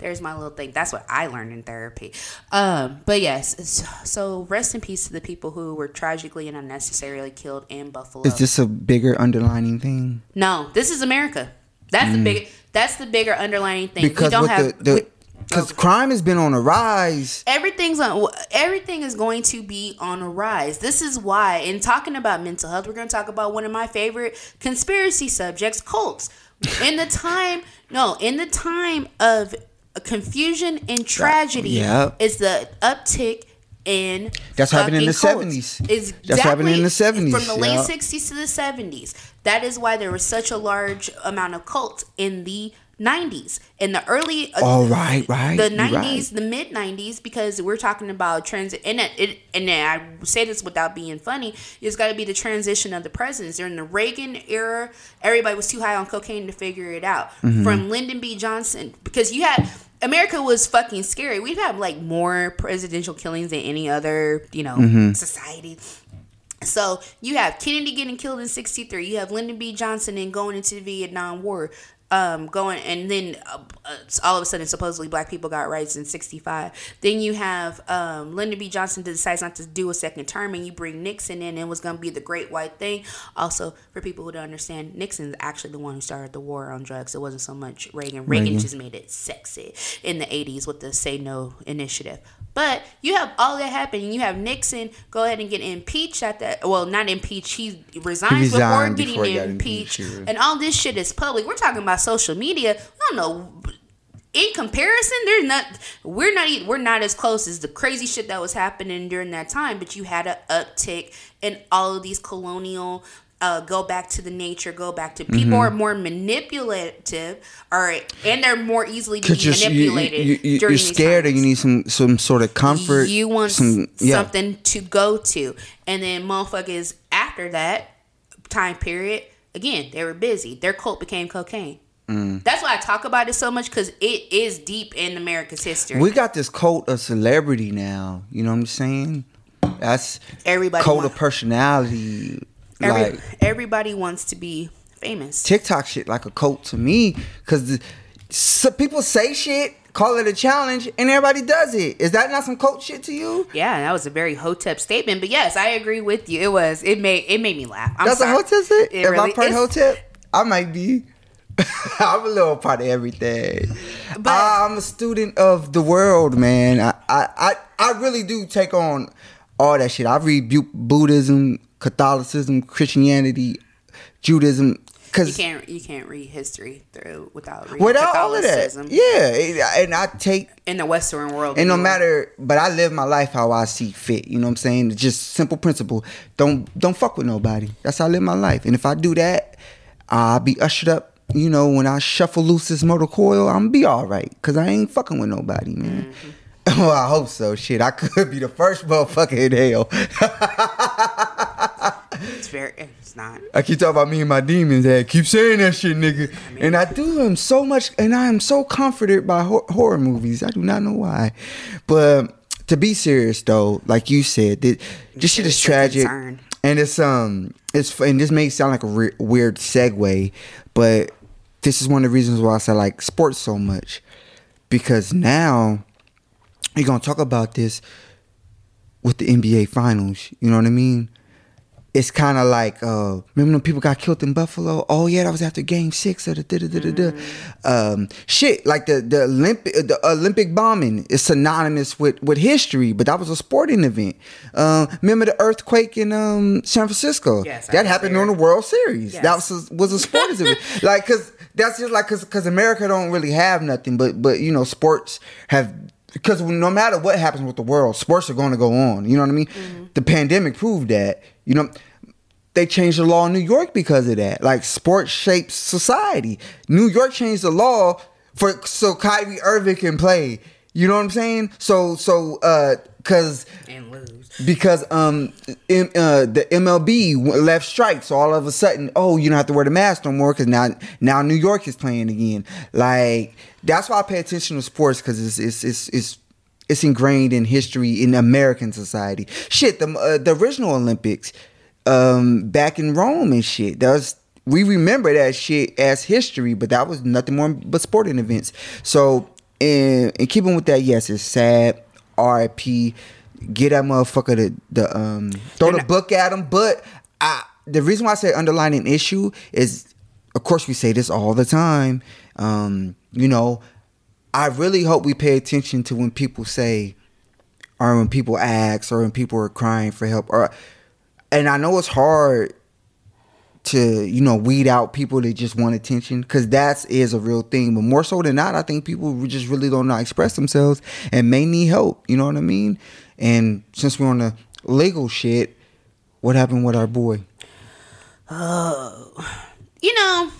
there's my little thing. That's what I learned in therapy. Um, but yes, so, rest in peace to the people who were tragically and unnecessarily killed in Buffalo. Is this a bigger underlining thing? no, this is America. That's the big. That's the bigger underlying thing. we Mm. Don't have. the the we- because crime has been on a rise. everything's on everything is going to be on a rise this is why in talking about mental health we're going to talk about one of my favorite conspiracy subjects cults in the time no in the time of confusion and tragedy yeah. is the uptick in That's happening in the fucking 70s. cults. Exactly. That's happening in the 70s, From the late yeah. 60s to the 70s. That is why there was such a large amount of cults in the 90s. In the early uh, Oh, right, right, The 90s, right. the mid 90s because we're talking about trans and it, it and I say this without being funny, it's got to be the transition of the presidents. During the Reagan era, everybody was too high on cocaine to figure it out. Mm-hmm. From Lyndon B Johnson because you had America was fucking scary. We'd have like more presidential killings than any other, you know, Mm-hmm. society. So you have Kennedy getting killed in '63. You have Lyndon B. Johnson and going into the Vietnam War, um, going, and then uh, uh, all of a sudden, supposedly black people got rights in '65. Then you have um, Lyndon B. Johnson decides not to do a second term, and you bring Nixon in, and it was going to be the Great White Thing. Also, for people who don't understand, Nixon's actually the one who started the war on drugs. It wasn't so much Reagan. Reagan, just made it sexy in the '80s with the Say No initiative. But you have all that happen, and you have Nixon go ahead and get impeached at that. Well, not impeached. He resigns He before getting before impeached, impeached, and all this shit is public. We're talking about social media. I don't know. In comparison, there's not. We're not. We're not as close as the crazy shit that was happening during that time. But you had an uptick in all of these colonial. Uh, go back to the nature. Go back to people Mm-hmm. are more manipulative, or and they're more easily to be Cause you're, you, you, manipulated. you, you, during you're these scared and times you need some some sort of comfort. you want some yeah. something to go to and then motherfuckers after that time period again they were busy their cult became cocaine Mm. that's why i talk about it so much because it is deep in america's history We got this cult of celebrity now. You know what I'm saying? That's Everybody cult want- of personality. Every, like everybody wants to be famous TikTok shit like a cult to me because so people say shit, call it a challenge, and everybody does it. Is that not some cult shit to you? yeah that was a very hotep statement but yes i agree with you it was it made it made me laugh I'm That's sorry. a hotep shit. It If really I part hotep, I might be. [laughs] I'm a little part of everything. But- I'm a student of the world, man. I, I, I, I really do take on all that shit. I read Bu- Buddhism, Catholicism, Christianity, Judaism. Cause you can't you can't read history through without reading without all of that, Catholicism yeah, and I take in the western world and no matter, but I live my life how I see fit. You know what I'm saying? It's just simple principle. Don't don't fuck with nobody. That's how I live my life. And if I do that, I'll be ushered up. You know, when I shuffle loose this motor coil, I'm be all right. Cause I ain't fucking with nobody, man. Mm-hmm. [laughs] well, I hope so. Shit, I could be the first motherfucker in hell. [laughs] it's very it's not I keep talking about me and my demons. Hey, keep saying that shit, nigga. and I do am so much, and I am so comforted by hor- horror movies. I do not know why, but to be serious though, like you said, th- this shit is tragic, concern. and it's um, it's and this may sound like a re- weird segue, but this is one of the reasons why I say like sports so much, because now you're gonna talk about this with the NBA finals. You know what I mean? It's kind of like uh, remember when people got killed in Buffalo? Oh yeah, that was after Game Six of the da da da da da. Um, shit, like the the Olympic the Olympic bombing is synonymous with with history, but that was a sporting event. Uh, remember the earthquake in um, San Francisco? Yes, I that happened during the World Series. Yes. That was a, was a sports event. [laughs] Like, cause that's just like cause cause America don't really have nothing, but but you know sports have because no matter what happens with the world, sports are going to go on. You know what I mean? Mm-hmm. The pandemic proved that. You know, they changed the law in New York because of that. Like sports shapes society. New York changed the law for so Kyrie Irving can play. You know what I'm saying? So so uh cuz and lose. because um M, uh, the MLB left strike, so all of a sudden, oh, you don't have to wear the mask no more because now now New York is playing again. Like that's why I pay attention to sports because it's it's it's it's it's ingrained in history in American society. Shit, the uh, the original Olympics, um, back in Rome and shit. That was we remember that shit as history, but that was nothing more but sporting events. So, in, in keeping with that, yes, it's sad. R.I.P. Get that motherfucker the the um throw the book at him. But I the reason why I say underlining issue is, of course, we say this all the time. Um, you know, I really hope we pay attention to when people say, or when people ask, or when people are crying for help, or and I know it's hard to you know weed out people that just want attention because that is a real thing. But more so than that, I think people just really don't know how to express themselves and may need help. You know what I mean? And since we're on the legal shit, what happened with our boy? Oh, you know,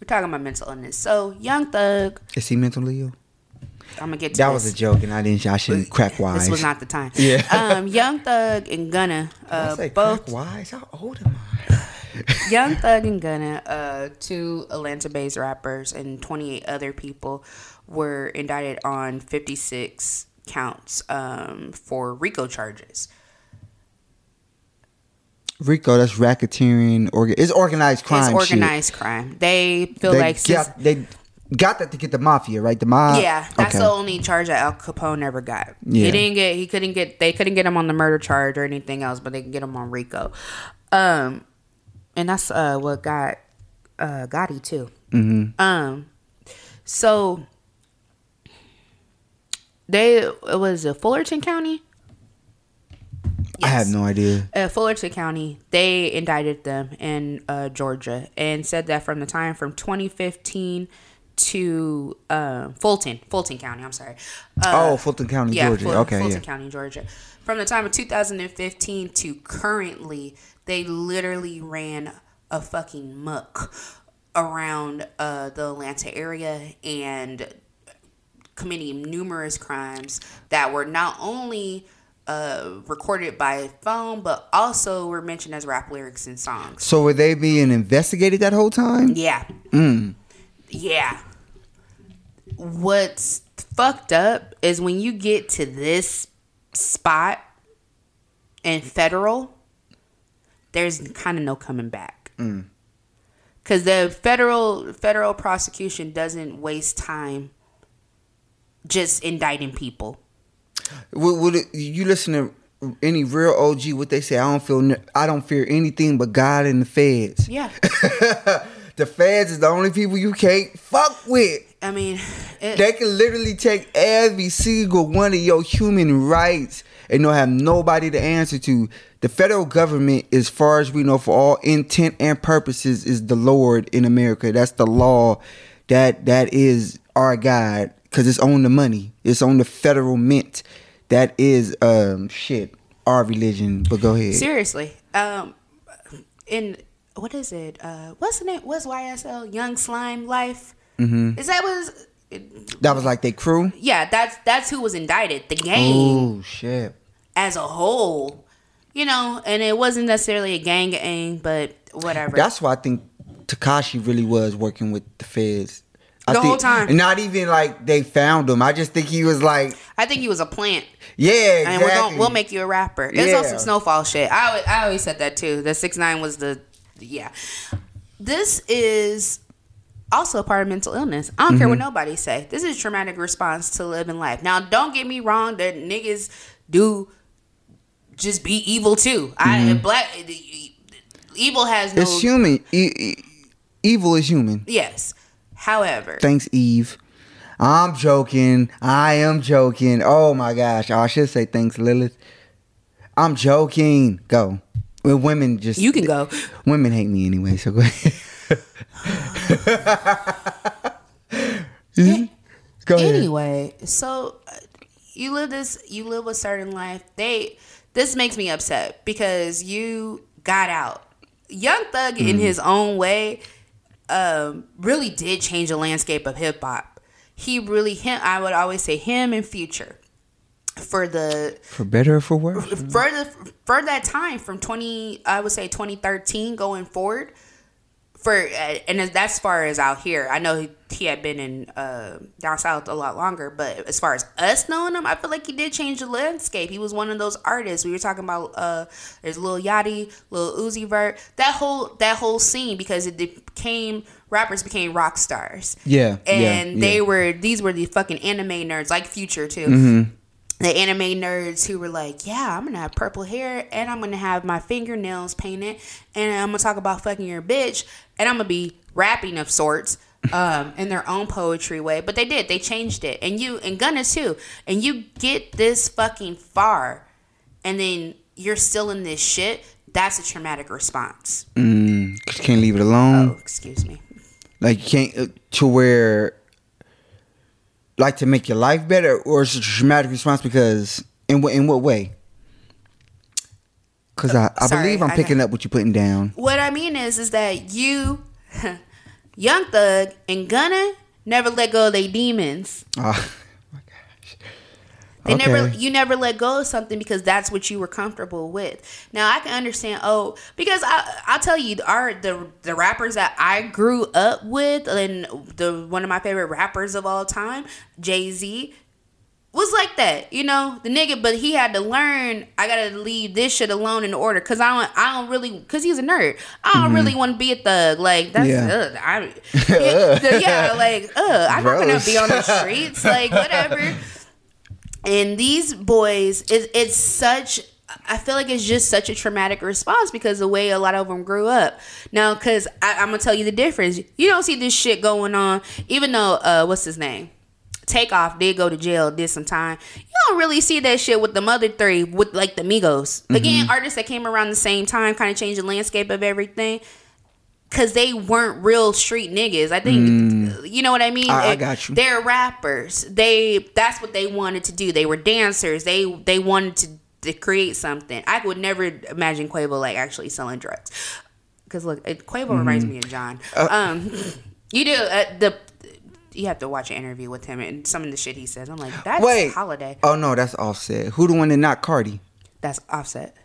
we're talking about mental illness. So, Young Thug, Is he mentally ill? I'm gonna get to That this. was a joke, and I didn't. I shouldn't crack wise. [laughs] This was not the time. Yeah. [laughs] um, Young Thug and Gunna, uh, say both crack wise. How old am I? [laughs] Young Thug and Gunna, uh, two Atlanta-based rappers, and 28 other people were indicted on 56 counts um, for RICO charges. RICO, that's racketeering. Orga- it's organized crime. it's shit. organized crime. They feel They like since, got, they got that to get the mafia, right? The mob. yeah, that's okay. the only charge that Al Capone ever got. Yeah. He didn't get. He couldn't get. They couldn't get him on the murder charge or anything else, but they can get him on RICO. Um, and that's uh what got uh Gotti too. Mm-hmm. Um, so they it was a Fullerton County. I have no idea. uh, Fullerton County, they indicted them in uh, Georgia and said that from the time from 2015 to uh, Fulton, Fulton County, I'm sorry. Uh, oh, Fulton County, yeah, Georgia. Ful- okay, Fulton yeah. County, Georgia. From the time of 2015 to currently, they literally ran a fucking muck around uh, the Atlanta area and committing numerous crimes that were not only uh, recorded by phone, but also were mentioned as rap lyrics in songs. So were they being investigated that whole time? Yeah. Mm. Yeah. What's fucked up is when you get to this spot in federal, there's kind of no coming back. Mm. Cause the federal federal prosecution doesn't waste time just indicting people. Would, would it, you listen to any real OG? What they say? I don't feel. I don't fear anything but God and the feds. Yeah. [laughs] the feds is the only people you can't fuck with. I mean, it, They can literally take every single one of your human rights and don't have nobody to answer to. The federal government, as far as we know, for all intent and purposes, is the Lord in America. That's the law. That that is our God because it's on the money. It's on the federal mint. That is um shit. Our religion. But go ahead. seriously. Um, in what is it? Uh, what's the name? What's YSL? Young Slime Life. Hmm Is that was? That was like they crew. Yeah, that's that's who was indicted. The gang Oh shit. as a whole, you know, and it wasn't necessarily a gang gang, but whatever. That's why I think Tekashi really was working with the feds. I The think, whole time. And not even like they found him. I just think he was like, I think he was a plant, yeah, exactly. and we're going we'll make you a rapper. It's on Yeah. some snowfall shit. I I always said that too. The six nine was the yeah. This is also a part of mental illness. I don't care what Mm-hmm. nobody say. This is traumatic response to living life. Now, don't get me wrong. That niggas do just be evil too. I black evil has no Mm-hmm. It's human. E- e- evil is human. yes. However, Thanks, Eve. I'm joking. I am joking. Oh my gosh. Oh, I should say thanks, Lilith. I'm joking. Go. Well, women just you can go. Women hate me anyway, so go ahead. [laughs] go ahead. Anyway, so uh, you live this, you live a certain life. They, this makes me upset because you got out. Young Thug, in his own way, um, really did change the landscape of hip hop. He really, him, I would always say him and Future for the For better or for worse. for the for that time from 20 i would say 2013 going forward for and that's far as out here. I know he, he had been in uh, down south a lot longer but as far as us knowing him i feel like he did change the landscape. He was one of those artists. We were talking about uh there's lil yachty lil uzi vert that whole that whole scene because it became rappers became rock stars. Yeah. and yeah, they yeah. were these were the fucking anime nerds like future too the anime nerds who were like, "Yeah, I'm gonna have purple hair and I'm gonna have my fingernails painted and I'm gonna talk about fucking your bitch and I'm gonna be rapping of sorts." [laughs] um, in their own poetry way, but they did. They changed it, and you and Gunna too. And you get this fucking far, and then you're still in this shit. That's a traumatic response. Mm, can't leave it alone. Oh, excuse me. Like you can't uh, to where like to make your life better, or it's a traumatic response because in what in what way? Because I, I uh, Sorry, believe I'm picking up what you're putting down. What I mean is, is that you, [laughs] Young Thug and Gunna never let go of their demons. Gosh. Ah. [laughs] They never, you never let go of something because that's what you were comfortable with. Now I can understand. Oh, because I, I'll tell you, our the the rappers that I grew up with, and the one of my favorite rappers of all time, Jay Z, was like that. You know, the nigga, but he had to learn. I gotta leave this shit alone in order, cause I don't, I don't really, cause he's a nerd. I don't really want to be a thug. Like that's, Mm-hmm. Yeah. ugh, I, [laughs] yeah, yeah, like, uh, I'm not gonna be on the [laughs] streets, like whatever and these boys it, it's such i feel like it's just such a traumatic response because the way a lot of them grew up. Now because i'm gonna tell you the difference. You don't see this shit going on even though uh what's his name? Takeoff did go to jail did some time. You don't really see that shit with the mother three with like the migos. Again artists that came around the same time kind of changed the landscape of everything because they weren't real street niggas. I think you know what I mean. Mm. I- I got you. They're rappers. They that's what they wanted to do. They were dancers. They they wanted to, to create something. I would never imagine Quavo like actually selling drugs. Because look, Quavo reminds Mm-hmm. me of John. Uh, um, [laughs] you do uh, the. You have to watch an interview with him and some of the shit he says. I'm like, that's Wait. holiday. Oh no, that's Offset. Who the one that knocked Cardi? That's Offset.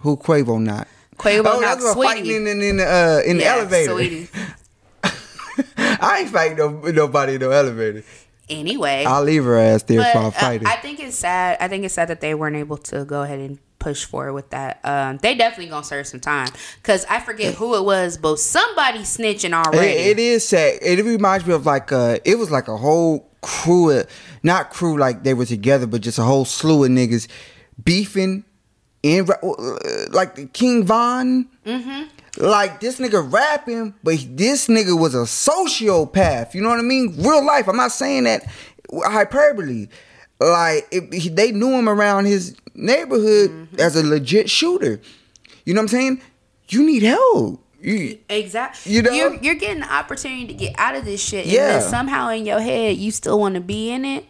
Who Quavo not? Quavo oh, knocked Saweetie. fighting in, in, uh, in the Yeah, elevator. Saweetie. [laughs] I ain't fighting no, nobody in no elevator. Anyway, I'll leave her ass there for uh, fighter. I think it's sad. I think it's sad that they weren't able to go ahead and push forward with that. Um, they definitely gonna serve some time because I forget who it was, but somebody snitching already. It, it is sad. It reminds me of like uh, it was like a whole crew, of, not crew like they were together, but just a whole slew of niggas beefing in uh, like King Von. Mm-hmm. Like this nigga rapping, but this nigga was a sociopath. You know what I mean? Real life. I'm not saying that hyperbole. Like it, he, they knew him around his neighborhood as a legit shooter. You know what I'm saying? You need help. You, Exactly. You know? you're, you're getting the opportunity to get out of this shit, and Yeah. then somehow in your head you still want to be in it.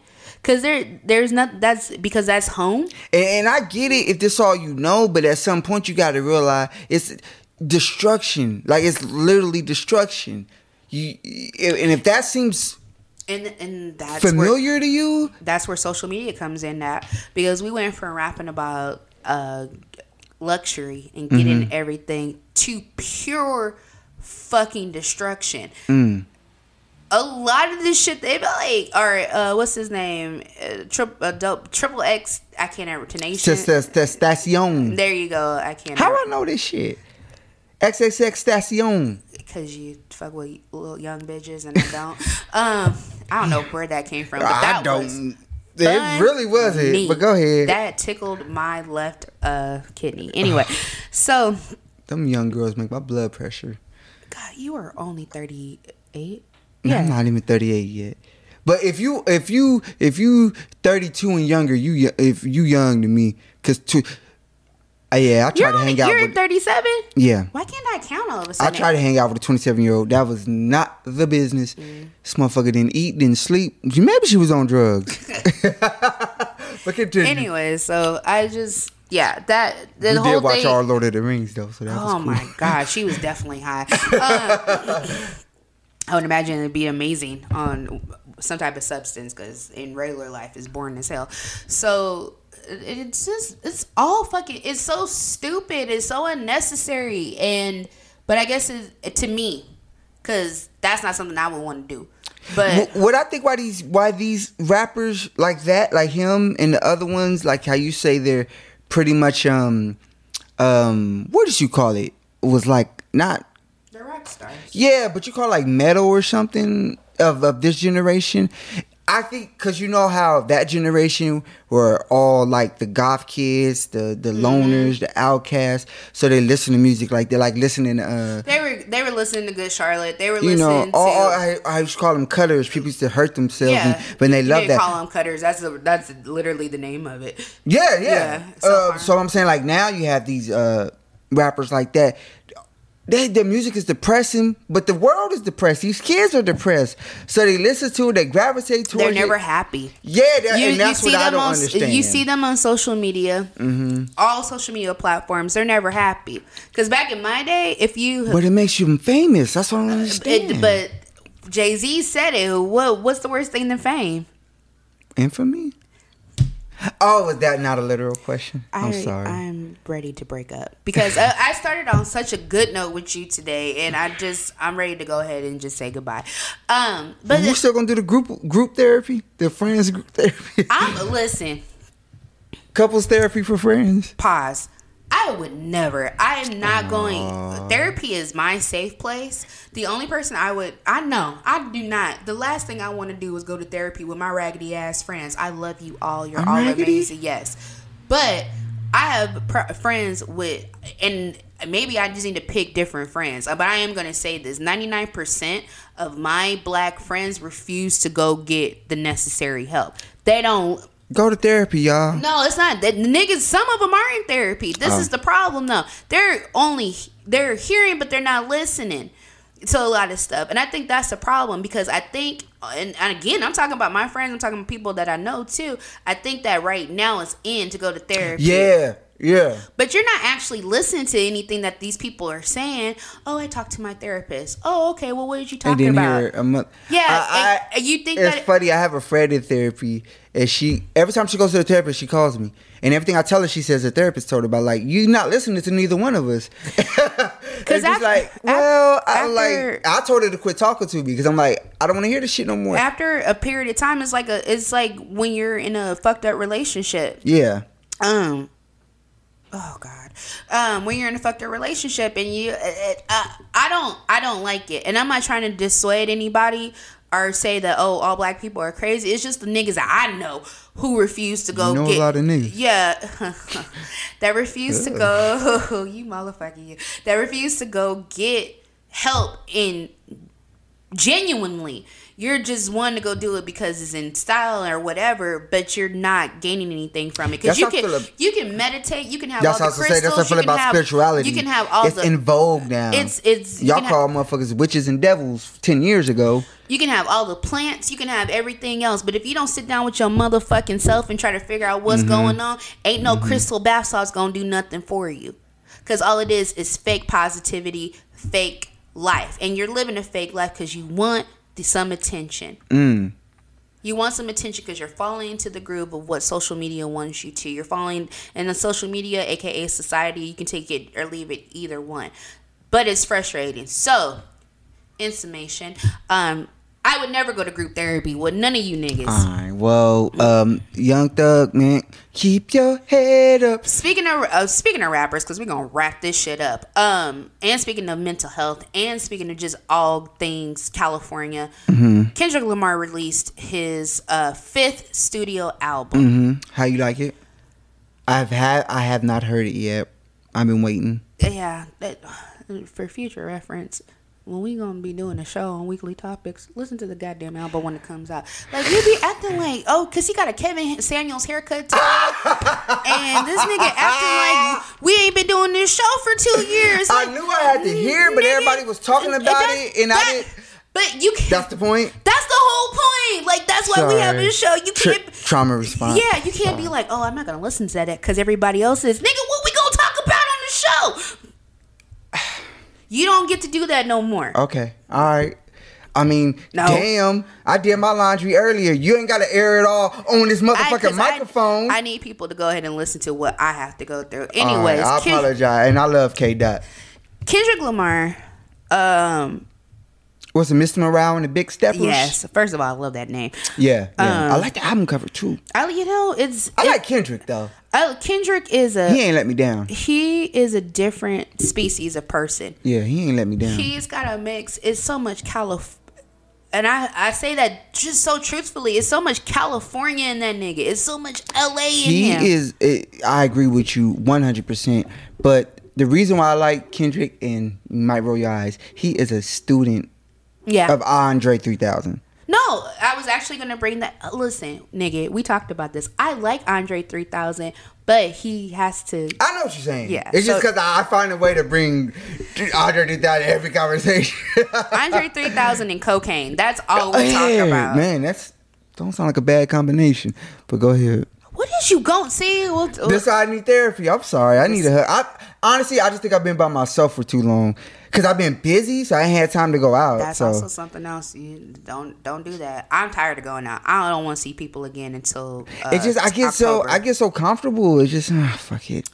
Cause there, there's not. That's because that's home. And, and I get it if this all you know, but at some point you got to realize it's destruction. Like it's literally destruction. You and if that seems And and that's where, familiar to you, that's where social media comes in that because we went from rapping about uh luxury and getting everything to pure fucking destruction. A lot of this shit they be like, all right, uh, what's his name? Uh, trip, uh, dope, triple X. I can't ever tenacious. test testacion. There you go. I can't. How I know this shit? XXXTentacion. because you fuck with little young bitches and I don't. [laughs] um, I don't know where that came from, but that I don't. it really was it. But go ahead. That tickled my left uh kidney. Anyway, [laughs] so Them young girls make my blood pressure. God, you are only thirty eight. Yeah. I'm not even 38 yet. But if you if you if you 32 and younger, you if you young to me, cause to, uh, yeah, I try to hang out you're with. thirty seven. Yeah, Why can't I count all of a sudden? I tried to hang out with a 27 year old. That was not the business. Mm. This motherfucker didn't eat, didn't sleep. Maybe she was on drugs. [laughs] [laughs] but continue. Anyway, so I just yeah that the we whole did watch thing. all Lord of the Rings though, so that was Oh cool. my god, she was definitely high. Uh, [laughs] I would imagine it'd be amazing on some type of substance because in regular life is boring as hell. So it's just it's all fucking it's so stupid. It's so unnecessary. And but I guess to me, because that's not something I would want to do. But what I think why these why these rappers like that, like him and the other ones, like how you say they're pretty much um um what did you call it? It was like not rock stars. yeah, but you call it like metal or something of of this generation. I think because you know how that generation were all like the goth kids, the the Mm-hmm. loners, the outcasts. So they listen to music like they're like listening to uh They were they were listening to Good Charlotte. They were you listening know all, all I, I used to call them cutters. People used to hurt themselves, yeah. and, but they love that. Call them cutters. That's the that's literally the name of it. Yeah, yeah. Yeah, Uh, so so. I'm saying like now you have these uh, rappers like that. They, the music is depressing, but the world is depressed. These kids are depressed, so they listen to it, they gravitate towards They're never it. happy. Yeah, that, and that's what I don't on understand. you see them on social media, Mm-hmm. all social media platforms. They're never happy. Because back in my day, if you but it makes you famous. That's what I don't understand. it, but Jay Z said it. What what's the worst thing than fame? infamy. [laughs] Oh, is that not a literal question? I'm sorry. I'm ready to break up because I, I started on such a good note with you today, and I just I'm ready to go ahead and just say goodbye. Um, but We're still gonna do the group group therapy, the friends group therapy, I'm listen. [laughs] couples therapy for friends. pause. I would never. I am not going. Therapy is my safe place. The only person I would, I know, I do not. The last thing I want to do is go to therapy with my raggedy ass friends. I love you all. You're I'm all raggedy? amazing. Yes, but I have pr- friends with, and maybe I just need to pick different friends. But I am going to say this: ninety nine percent of my black friends refuse to go get the necessary help. They don't Go to therapy, y'all. no, it's not. That the niggas, some of them are in therapy. This Oh. is the problem, though. They're only they're hearing, but they're not listening to a lot of stuff, and I think that's the problem because I think, and, and again, I'm talking about my friends. I'm talking about people that I know too. I think that right now it's in to go to therapy. Yeah, yeah. But you're not actually listening to anything that these people are saying. Oh, I talked to my therapist. Oh, okay. Well, what did you I talk about? hear a month. Yeah, I, and you think it's that- funny? I have a friend in therapy, and she every time she goes to the therapist, she calls me, and everything I tell her, she says the therapist told her about. Like you're not listening to neither one of us. [laughs] Because after- like, well, I like I told her to quit talking to me because I'm like, I don't want to hear this shit no more. After a period of time, it's like a it's like when you're in a fucked up relationship. yeah, um oh god um when you're in a fucked up relationship and you it, it, uh, i don't i don't like it and i'm not trying to dissuade anybody or say that oh all black people are crazy. It's just the niggas that i know who refuse to go You know a lot of niggas. yeah. [laughs] That refuse to go [laughs] you motherfucker you. That refuse to go get help in genuinely you're just wanting to go do it because it's in style or whatever but you're not gaining anything from it because you can ab- you can meditate you can have that's all the gonna say. crystals That's how I feel about have, spirituality. you can have all it's the in vogue now. it's it's y'all call have, motherfuckers witches and devils ten years ago. you can have all the plants you can have everything else but if you don't sit down with your motherfucking self and try to figure out what's Mm-hmm. going on ain't no crystal bath salts gonna do nothing for you because all it is is fake positivity fake life and you're living a fake life because you want the, some attention Mm. You want some attention because you're falling into the groove of what social media wants you to. You're falling in the social media, aka society. You can take it or leave it, either one. But it's frustrating. So, in summation, um, I would never go to group therapy with none of you niggas. Alright, well, um, Young Thug, man, keep your head up. Speaking of uh, speaking of rappers, because we're gonna wrap this shit up. Um, and speaking of mental health, and speaking of just all things California, Kendrick Lamar released his uh, fifth studio album. hmm How you like it? I've had, I have not heard it yet. I've been waiting. yeah that, for future reference when we gonna be doing a show on weekly topics listen to the goddamn album when it comes out like you be acting like oh because he got a kevin samuels haircut too [laughs] and this nigga acting like we ain't been doing this show for two years [laughs] I knew I had to hear, but nigga, everybody was talking about that- it, and I didn't. but you can't That's the point. that's the whole point like that's why we have this show you can't trauma response. yeah, you can't be like, oh, I'm not gonna listen to that because everybody else is. Nigga, what we gonna talk about on the show? You don't get to do that no more. Okay. All right. I mean, No. damn, I did my laundry earlier. You ain't got to air it all on this I- motherfucking I- microphone. I, need people to go ahead and listen to what I have to go through. Right, Anyways, I Ken- apologize, and I love K Dot. Kendrick Lamar. Um. What's it, Mr. Morale and the Big Steppers? Yes. First of all, I love that name. Yeah, yeah. Um, I like the album cover too. I, you know, it's. I it- like Kendrick though. I- Kendrick is a. He ain't let me down. he is a different species of person. Yeah, he ain't let me down. He's got a mix. It's so much Calif, and I I say that just so truthfully. It's so much California in that nigga. It's so much LA in he him. is eh, i agree with you 100% but the reason why i like kendrick and you might roll your eyes he is a student yeah. of andre 3000 no, I was actually gonna bring that. Listen, nigga, we talked about this. I like Andre 3000, but he has to. I know what you're saying. Yeah, It's just because I find a way to bring Andre to that every conversation. [laughs] Andre 3000 and cocaine. That's all we talk Yeah, about. Man, that's don't sound like a bad combination. But go ahead. What is you going see? Well, This why I need therapy. I'm sorry. I need a hug. I honestly, I just think I've been by myself for too long because I've been busy, so I ain't had time to go out. That's so also something else. You don't don't do that. I'm tired of going out. I don't want to see people again until. Uh, it just I get so I get so comfortable. It's just ah, fuck it.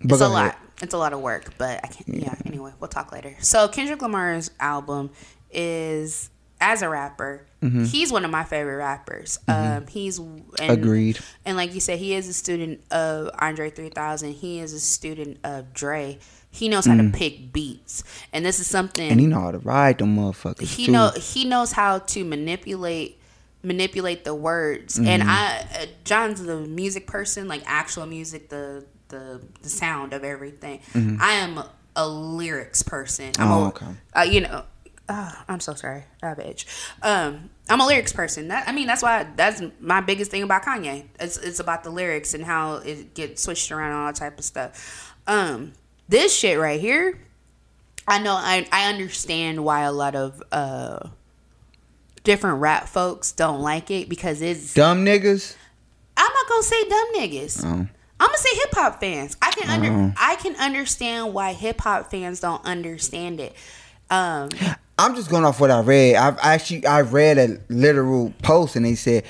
But It's a ahead. lot. It's a lot of work, but I can't. Yeah. Anyway, we'll talk later. So Kendrick Lamar's album is as a rapper. Mm-hmm. He's one of my favorite rappers. Um, he's and, Agreed. And like you said, he is a student of Andre 3000. He is a student of Dre. He knows how to pick beats, and this is something Mm. And he know how to ride them motherfuckers. he too. know he knows how to manipulate manipulate the words and Mm-hmm. i uh, john's the music person like actual music the the the sound of everything i am a lyrics person i'm Mm-hmm. Oh, a, okay. uh, you know uh, i'm so sorry ah, bitch um i'm a lyrics person that i mean that's why that's my biggest thing about kanye it's, it's about the lyrics and how it gets switched around and all that type of stuff um this shit right here I know I I understand why a lot of uh different rap folks don't like it because it's dumb niggas. I'm not gonna say dumb niggas. Oh. I'm gonna say hip hop fans. I can under I can understand why hip hop fans don't understand it. Um I'm just going off what I read. I've actually I read a literal post and they said.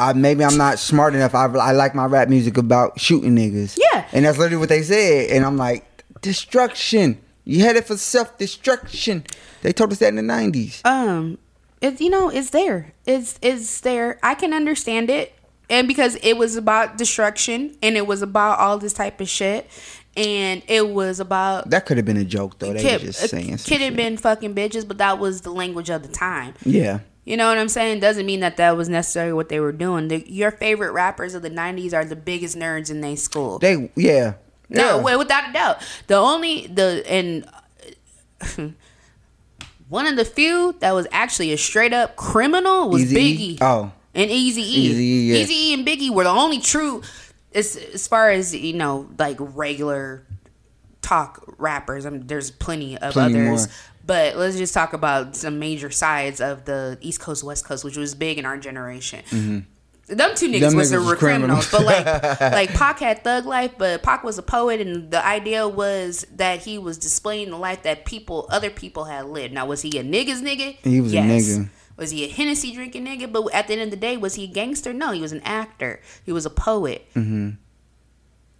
I, maybe I'm not smart enough. I, I like my rap music about shooting niggas. Yeah. And that's literally what they said. And I'm like, destruction. You headed for self destruction. They told us that in the 90s. um it you know it's there. It's it's there. I can understand it. And because it was about destruction and it was about all this type of shit and it was about That could have been a joke, though. They kid, were just saying. some kid had shit. been fucking bitches, but that was the language of the time. Yeah. You know what I'm saying? Doesn't mean that that was necessarily what they were doing. The, your favorite rappers of the '90s are the biggest nerds in their school. They, yeah. No, yeah. without a doubt. The only the and [laughs] one of the few that was actually a straight up criminal was? Biggie. Oh. and Easy E. Easy E and Biggie were the only true, as as far as you know, like regular talk rappers. I mean, there's plenty of Plenty others. more. But let's just talk about some major sides of the East Coast, West Coast, which was big in our generation. Mm-hmm. Them two niggas. Them was niggas were criminals, criminals. but like [laughs] like Pac had thug life, but Pac was a poet, and the idea was that he was displaying the life that people, other people had lived. Now, was he a niggas nigga? He was a nigga. Was he a Hennessy drinking nigga? But at the end of the day, was he a gangster? No, he was an actor. He was a poet. Mm-hmm.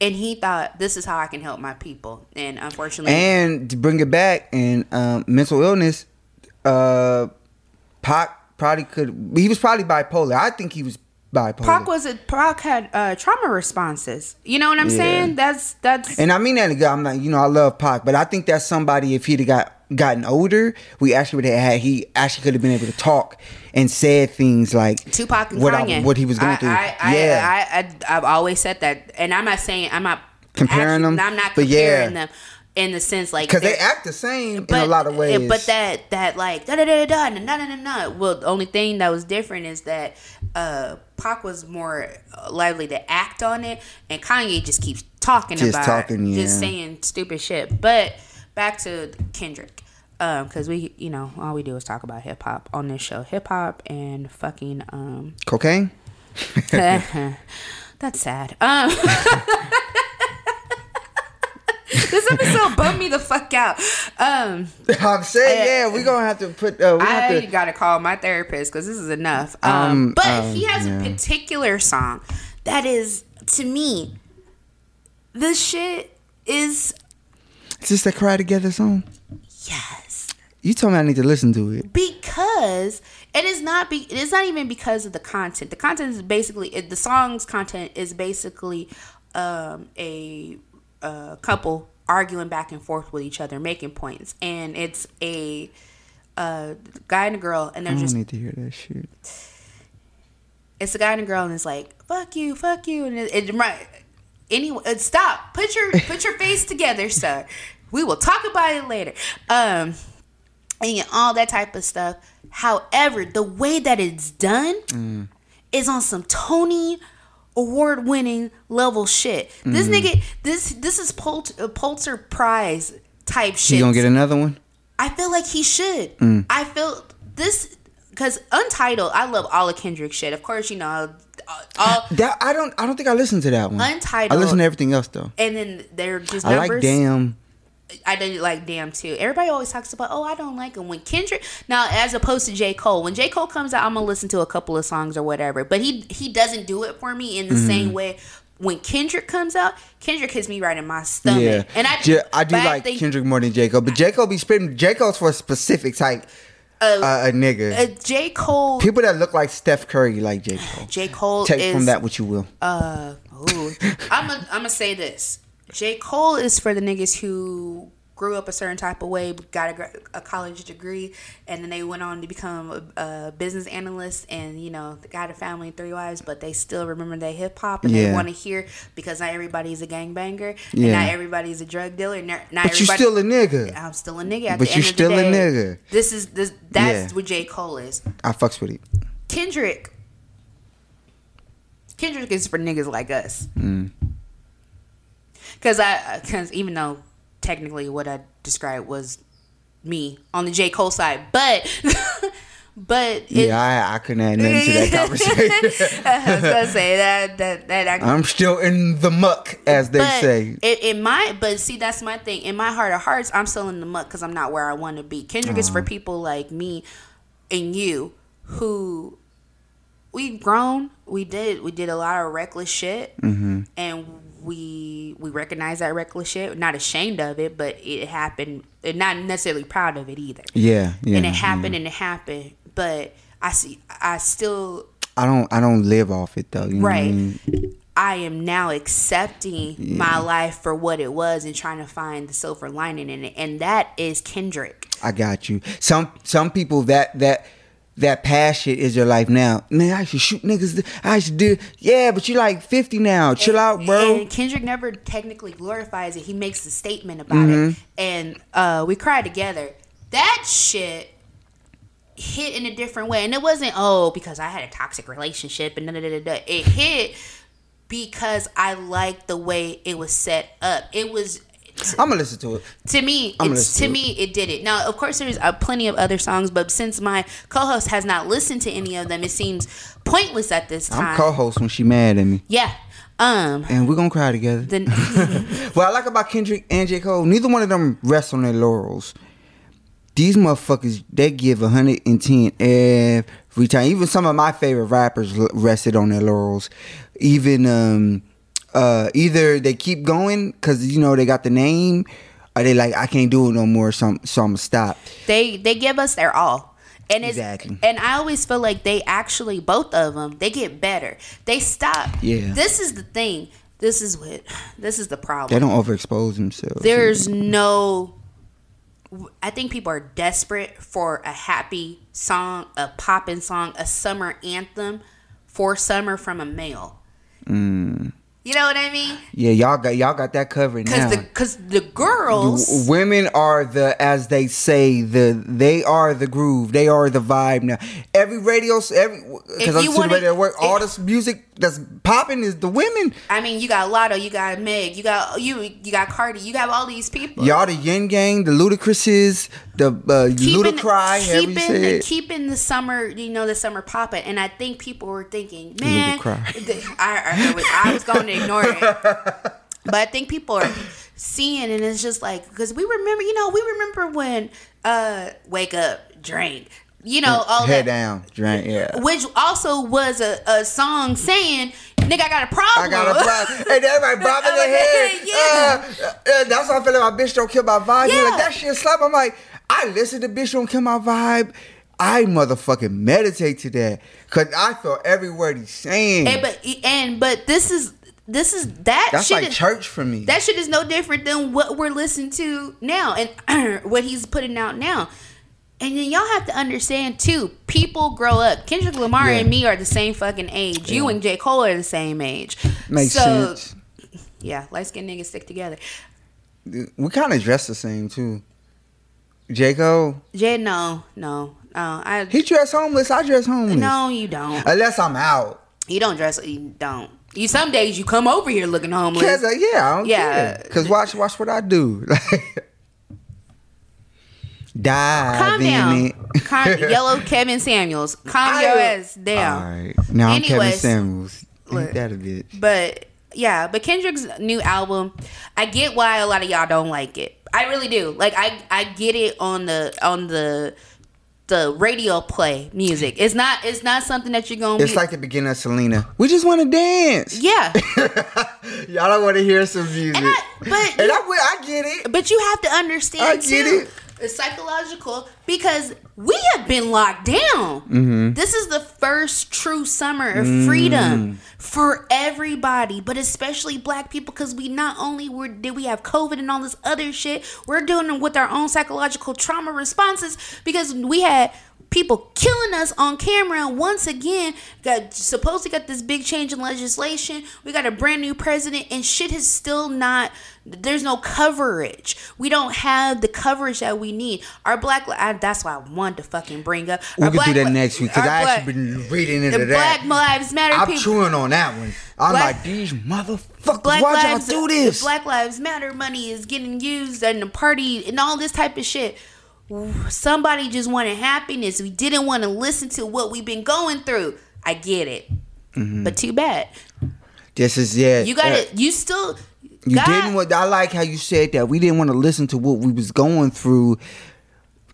And he thought, this is how I can help my people. And unfortunately, And to bring it back, and um, mental illness, uh, Pac probably could. He was probably bipolar. I think he was bipolar. Pac was a Pac had uh, trauma responses. You know what I'm Yeah. saying? That's that's and I mean that. I'm not. You know, I love Pac, but I think that's somebody. If he'd have got gotten older, we actually would have had. He actually could have been able to talk and said things like Tupac and what I- what he was going through. I, I, yeah, I, I, have always said that, and I'm not saying I'm not Comparing them, I'm not but yeah. comparing them in the sense like because they act the same in a lot of eh, ways. But that that like da da da da da da da da. Well, the only thing that was different is that uh Pac was more lively to act on it, and Kanye just keeps talking Just about talking, it, just saying stupid shit. But back to Kendrick. Um, because we, you know, all we do is talk about hip hop on this show, hip hop and fucking um cocaine. [laughs] [laughs] that's sad. Um, [laughs] [laughs] this episode bummed me the fuck out. Um, I'm saying, I- yeah, we gonna have to put. Uh, we have I to. gotta call my therapist because this is enough. Um, Um, but um, he has yeah. a particular song that is to me. This shit is Is this the cry together song? yes You told me I need to listen to it. because it is not be it is not even because of the content. The content is basically it, the song's content is basically um, a, uh couple arguing back and forth with each other, making points, and it's a uh, guy and a girl, and they're don't just need to hear that shit. it's a guy and a girl, and it's like fuck you, fuck you, and it, it right. Anyway, uh, stop. Put your put your face [laughs] together, sir. We will talk about it later. Um, and all that type of stuff. However, the way that it's done Mm. is on some Tony award winning level shit. This Mm. nigga, this this is Pul- uh, Pulitzer Prize type shit. He gonna get another one? I feel like he should. Mm. I feel this because Untitled. I love all of Kendrick shit. Of course, you know uh, all. [laughs] That I don't I don't think I listened to that one. Untitled. I listened to everything else though. And then they're just I numbers. like Damn. I did like Damn too. Everybody always talks about, oh, I don't like him. When Kendrick now, as opposed to J Cole, when J Cole comes out, I'm gonna listen to a couple of songs or whatever. But he he doesn't do it for me in the Mm-hmm. same way. When Kendrick comes out, Kendrick hits me right in my stomach. Yeah, and I J- I do like think, Kendrick more than J Cole, but J Cole be spitting. J Cole's for a specific type Uh, uh, a nigga. uh, J Cole. People that look like Steph Curry like J Cole. J Cole Take is from that what you will. Uh, ooh. I'm I'm gonna say this. J. Cole is for the niggas who grew up a certain type of way, got a, a college degree, and then they went on to become a, a business analyst, and you know, got a family, three wives, but they still remember their hip hop, and they want to hear because not everybody's a gangbanger, and Yeah. not everybody's a drug dealer, not not But you everybody. still a nigga. I'm still a nigga. At But you end still of a nigga. This is this. That's Yeah. what J. Cole is. I fucks with it. Kendrick. Kendrick is for niggas like us. Mm. Cause I, cause even though technically what I described was me on the J Cole side, but, [laughs] but it, yeah, I, I couldn't add nothing to that conversation. [laughs] I was gonna say that that that I, I'm still in the muck, as they say. It, it might, but see, that's my thing. In my heart of hearts, I'm still in the muck because I'm not where I want to be. Kendrick is for Uh-huh. people like me and you who we've grown. We did we did a lot of reckless shit, Mm-hmm. and we we recognize that reckless shit. We're not ashamed of it, but it happened. And not necessarily proud of it either. Yeah, yeah. and it happened, and it happened. But I see. I still I don't. I don't live off it though. You know what I Right. mean? I am now accepting my life for what it was and trying to find the silver lining in it. And that is Kendrick. I got you. Some some people that that that past shit is your life now. Man, I should shoot niggas. I should do. Yeah, but you're like fifty now. Chill out, bro. And Kendrick never technically glorifies it. He makes a statement about Mm-hmm. it. And uh, we cried together. That shit hit in a different way. And it wasn't, oh, because I had a toxic relationship and da da da da. It hit because I liked the way it was set up. It was I'm gonna listen to it. to me gonna to me it did it now of course there's uh, plenty of other songs but since my co-host has not listened to any of them it seems pointless at this time I'm co-host when she mad at me, yeah um and we're gonna cry together. then [laughs] [laughs] what I like about Kendrick and J. Cole, neither one of them rest on their laurels. These motherfuckers, they give 110 every time. Even some of my favorite rappers rested on their laurels. Even um, uh, either they keep going because you know they got the name, or they like I can't do it no more, so I'm, so I'm gonna stop. they they give us their all and it's Exactly. and I always feel like they actually both of them they get better they stop Yeah. this is the thing this is what this is the problem They don't overexpose themselves. there's no I think people are desperate for a happy song, a poppin' song, a summer anthem for summer from a male. Mm. You know what I mean? yeah, y'all got y'all got that covered Because now. the because the girls, W- women are the as they say the they are the groove they are the vibe now every radio every because i'm wanna- radio work all if- this music that's popping is the women I mean, you got Latto, you got Meg, you got you, you got Cardi, you got all these people. y'all the yin gang the ludacrises the uh, ludacry however you keeping, keeping the summer, you know, the summer popping. And I think people were thinking, man, the- I, I, I was going to [laughs] ignore it. [laughs] But I think people are seeing, and it's just like, because we remember, you know, we remember when uh Wake Up, Drink, you know, all head that. down drink yeah Which also was a, a song saying, nigga, I got a problem. I got a problem. and everybody bobbing their head. Yeah. Uh, uh, that's why I feel like my bitch don't kill my vibe. Yeah. like, that shit slap. I'm like, I listen to bitch don't kill my vibe. I motherfucking meditate to that. Cause I feel every word he's saying. And but and but this is this is that That's shit like is, church for me. That shit is no different than what we're listening to now and [clears throat] what he's putting out now. And then y'all have to understand too, people grow up. Kendrick Lamar Yeah. and me are the same fucking age. You and J. Cole are the same age. Makes so, sense. Yeah, light skinned niggas stick together. We kind of dress the same too. J Cole. J, no, no, no. I He dress homeless. I dress homeless. no, you don't. Unless I'm out. You don't dress. You don't. You some days you come over here looking homeless. Cause uh, yeah, I don't Yeah. care. Cause watch, watch what I do. [laughs] Dive Calm down. Calm, [laughs] yellow Kevin Samuels. Calm I your ass down. All right, now I'm Kevin Samuels. look. That a bitch? But yeah, but Kendrick's new album, I get why a lot of y'all don't like it. I really do. Like I I get it on the on the the radio play music. It's not it's not something that you're gonna It's be like the beginning of Selena. We just want to dance. Yeah. [laughs] Y'all don't want to hear some music. And I- but And you- I, I get it. But you have to understand I get too. it. It's psychological because we have been locked down. Mm-hmm. This is the first true summer of Mm. freedom for everybody, but especially black people because we not only were did we have COVID and all this other shit, we're dealing with our own psychological trauma responses because we had people killing us on camera and once again got supposedly got this big change in legislation we got a brand new president and shit is still not there's no coverage we don't have the coverage that we need our black I, that's why i wanted to fucking bring up We our could do black that next week because I black- actually been reading into the that. black lives matter I'm people chewing on that one. I'm Black- like, these motherfuckers, Black why'd lives, y'all do this? Black Lives Matter money is getting used and the party and all this type of shit. Somebody just wanted happiness. We didn't want to listen to what we've been going through. I get it, Mm-hmm. but too bad. this is yeah. You got uh, You still. You God- didn't want. I like how you said that. We didn't want to listen to what we was going through.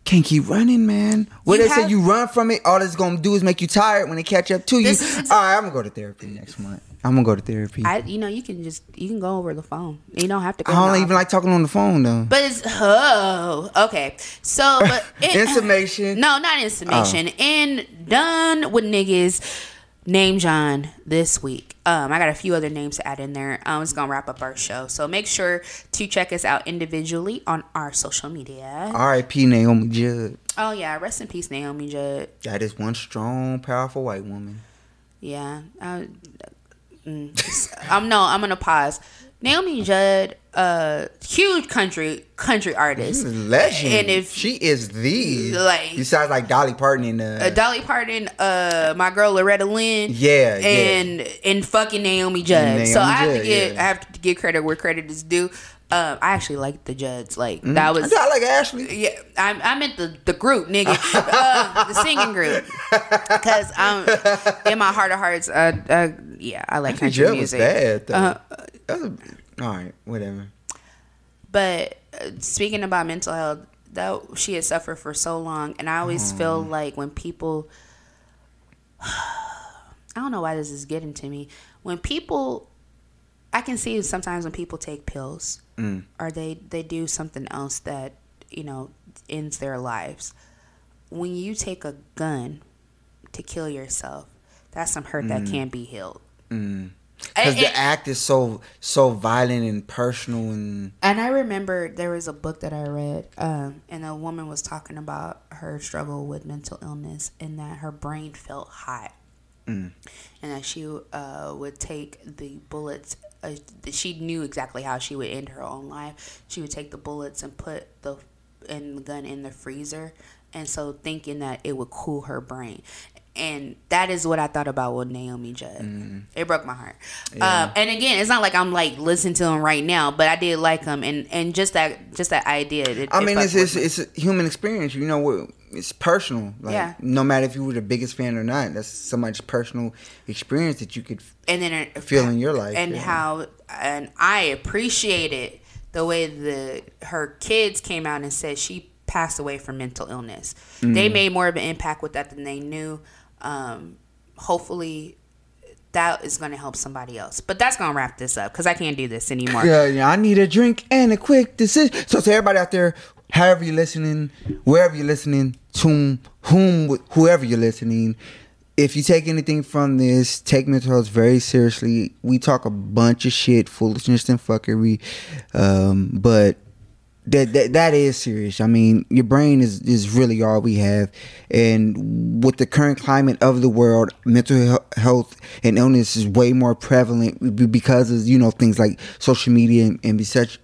Can't keep running, man. What You they say, you run from it. All it's gonna do is make you tired when they catch up to you. All right, I'm gonna go to therapy next month. I'm gonna go to therapy. I, you know, you can just you can go over the phone. You don't have to go. I don't even like talking on the phone though. But it's oh okay. So but [laughs] it, In summation. No, not in summation. Oh. And done with niggas. Name John this week. Um, I got a few other names to add in there. Um, it's gonna wrap up our show. So make sure to check us out individually on our social media. R.I.P. Naomi Judd. Oh yeah, rest in peace, Naomi Judd. That is one strong, powerful white woman. Yeah. I, mm, [laughs] I'm no. I'm gonna pause. Naomi Judd, uh, huge country country artist. A legend. And if she is the like- besides like Dolly Parton and uh, uh, Dolly Parton, uh, my girl Loretta Lynn, Yeah, yeah. and and fucking Naomi Judd. And so I Naomi have to get yeah. I have to give credit where credit is due. Um, I actually like the Judds. Like that was I like Ashley. yeah. I, I meant the the group, nigga, [laughs] uh, the singing group. Because I'm in my heart of hearts. Uh, uh yeah, I like country Judd was music. bad though. Uh, That was a- all right, whatever. But uh, speaking about mental health, that she has suffered for so long, and I always feel like when people, [sighs] I don't know why this is getting to me. When people, I can see sometimes when people take pills Mm. or they they do something else that you know ends their lives. When you take a gun to kill yourself, that's some hurt that can't be healed. Because the act is so so violent and personal and And I remember there was a book that I read, um, and a woman was talking about her struggle with mental illness and that her brain felt hot. Mm. And that she uh, would take the bullets. Uh, she knew exactly how she would end her own life. She would take the bullets and put the and the gun in the freezer, and so thinking that it would cool her brain. And that is what I thought about with Naomi Judd. It broke my heart. Um, and again, it's not like I'm like listening to him right now, but I did like him, and and just that just that idea. It, I mean, it's it's, me. it's a human experience. You know what? It's personal. Like, Yeah. No matter if you were the biggest fan or not, that's somebody's personal experience that you could. and then feel in your life, and yeah. how and I appreciated the way the her kids came out and said she passed away from mental illness. They Mm. made more of an impact with that than they knew. Um, hopefully, that is going to help somebody else. But that's going to wrap this up because I can't do this anymore. Yeah, yeah, I need a drink and a quick decision. So to everybody out there, however you're listening, wherever you're listening, to whom, whoever you're listening, if you take anything from this, take mental health very seriously. We talk a bunch of shit, foolishness and fuckery, um, but that, that that is serious. I mean, your brain is is really all we have, and with the current climate of the world, mental health and illness is way more prevalent because of you know things like social media and, and such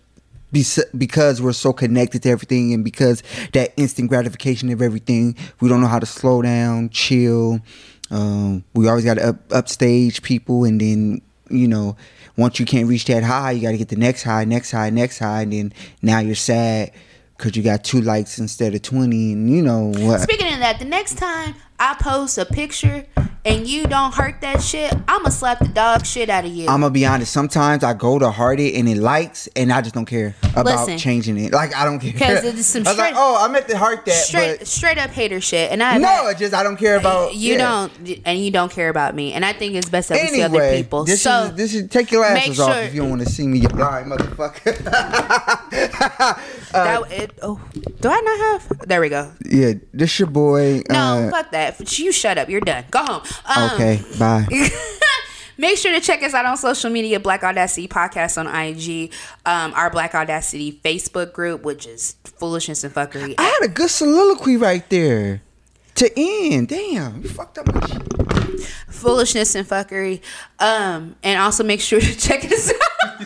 because we're so connected to everything and because that instant gratification of everything, we don't know how to slow down, chill. Um, we always got to up, upstage people, and then you know, once you can't reach that high, you got to get the next high, next high, next high, and then now you're sad because you got two likes instead of 20 and you know what? Speaking of that the next time i post a picture and you don't hurt that shit, I'ma slap the dog shit out of you. I'm gonna be honest. Sometimes I go to heart it and it likes, and I just don't care about Listen, changing it. Like I don't care because it's some. [laughs] I was like, oh, I meant to heart that. Straight, straight up hater shit, and I no, just I don't care about you. Yeah. Don't and you don't care about me, and I think it's best that anyway, we see other people. This so is, this is take your asses sure, off if you don't want to see me. Blind motherfucker. uh, [laughs] that, it, oh, do I not have? There we go. Yeah, this your boy. No, uh, fuck that. You shut up. You're done. Go home. Um, okay, bye. [laughs] Make sure to check us out on social media, Black Audacity Podcast on IG, um, our Black Audacity Facebook group, which is foolishness and fuckery. I had a good soliloquy right there to end. Damn, you fucked up my shit. Foolishness and fuckery. Um, and also make sure to check us [laughs] out.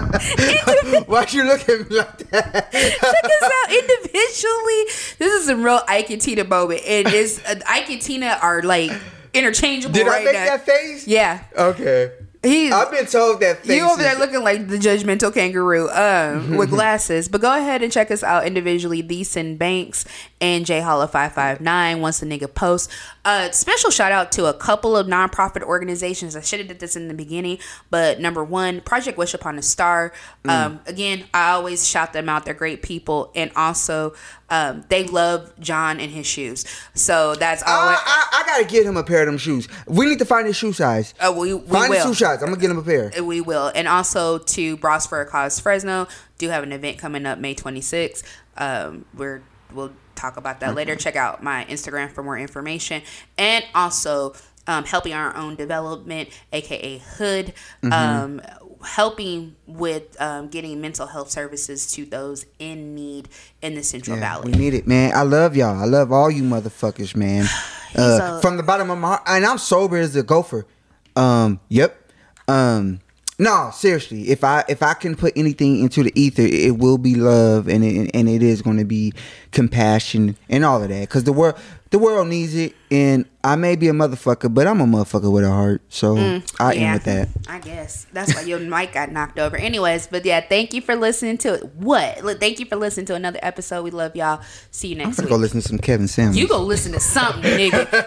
Check us out. Why'd you look at me like that? Check us out individually. This is a real Ike and Tina moment, and it's uh, Ike and Tina are like interchangeable. Did right I make now. that face? Yeah. Okay. He's, I've been told that you over there looking like the judgmental kangaroo um, with [laughs] glasses. But go ahead and check us out individually. Thiessen Banks and J five nine. Once the nigga posts. Uh, special shout out to a couple of nonprofit organizations. I should have did this in the beginning, but number one, Project Wish Upon a Star. Mm. Um, again, I always shout them out. They're great people, and also um, they love John and his shoes. So that's all. I, I, I, gotta get him a pair of them shoes. We need to find his shoe size. Uh, we, we find will. his shoe size. I'm gonna get him a pair. Uh, we will, and also to Bros for a Cause Fresno do have an event coming up May 26th. Um, we're we'll talk about that later. Check out my Instagram for more information. And also um, helping our own development, aka Hood, mm-hmm. um, helping with um, getting mental health services to those in need in the Central yeah, Valley. We need it, man. I love y'all. I love all you motherfuckers, man. [sighs] Uh, a- from the bottom of my heart, and I'm sober as a gopher. Um, yep. Um, no, seriously. If I if I can put anything into the ether, it will be love, and it, and it is going to be compassion and all of that. Because the world the world needs it, and I may be a motherfucker, but I'm a motherfucker with a heart. So mm, I yeah, am with that. I guess that's why your [laughs] mic got knocked over. Anyways, but yeah, thank you for listening to it. What? Thank you for listening to another episode. We love y'all. See you next I'm week. Go listen to some Kevin Samuels. You go listen to something, nigga. [laughs]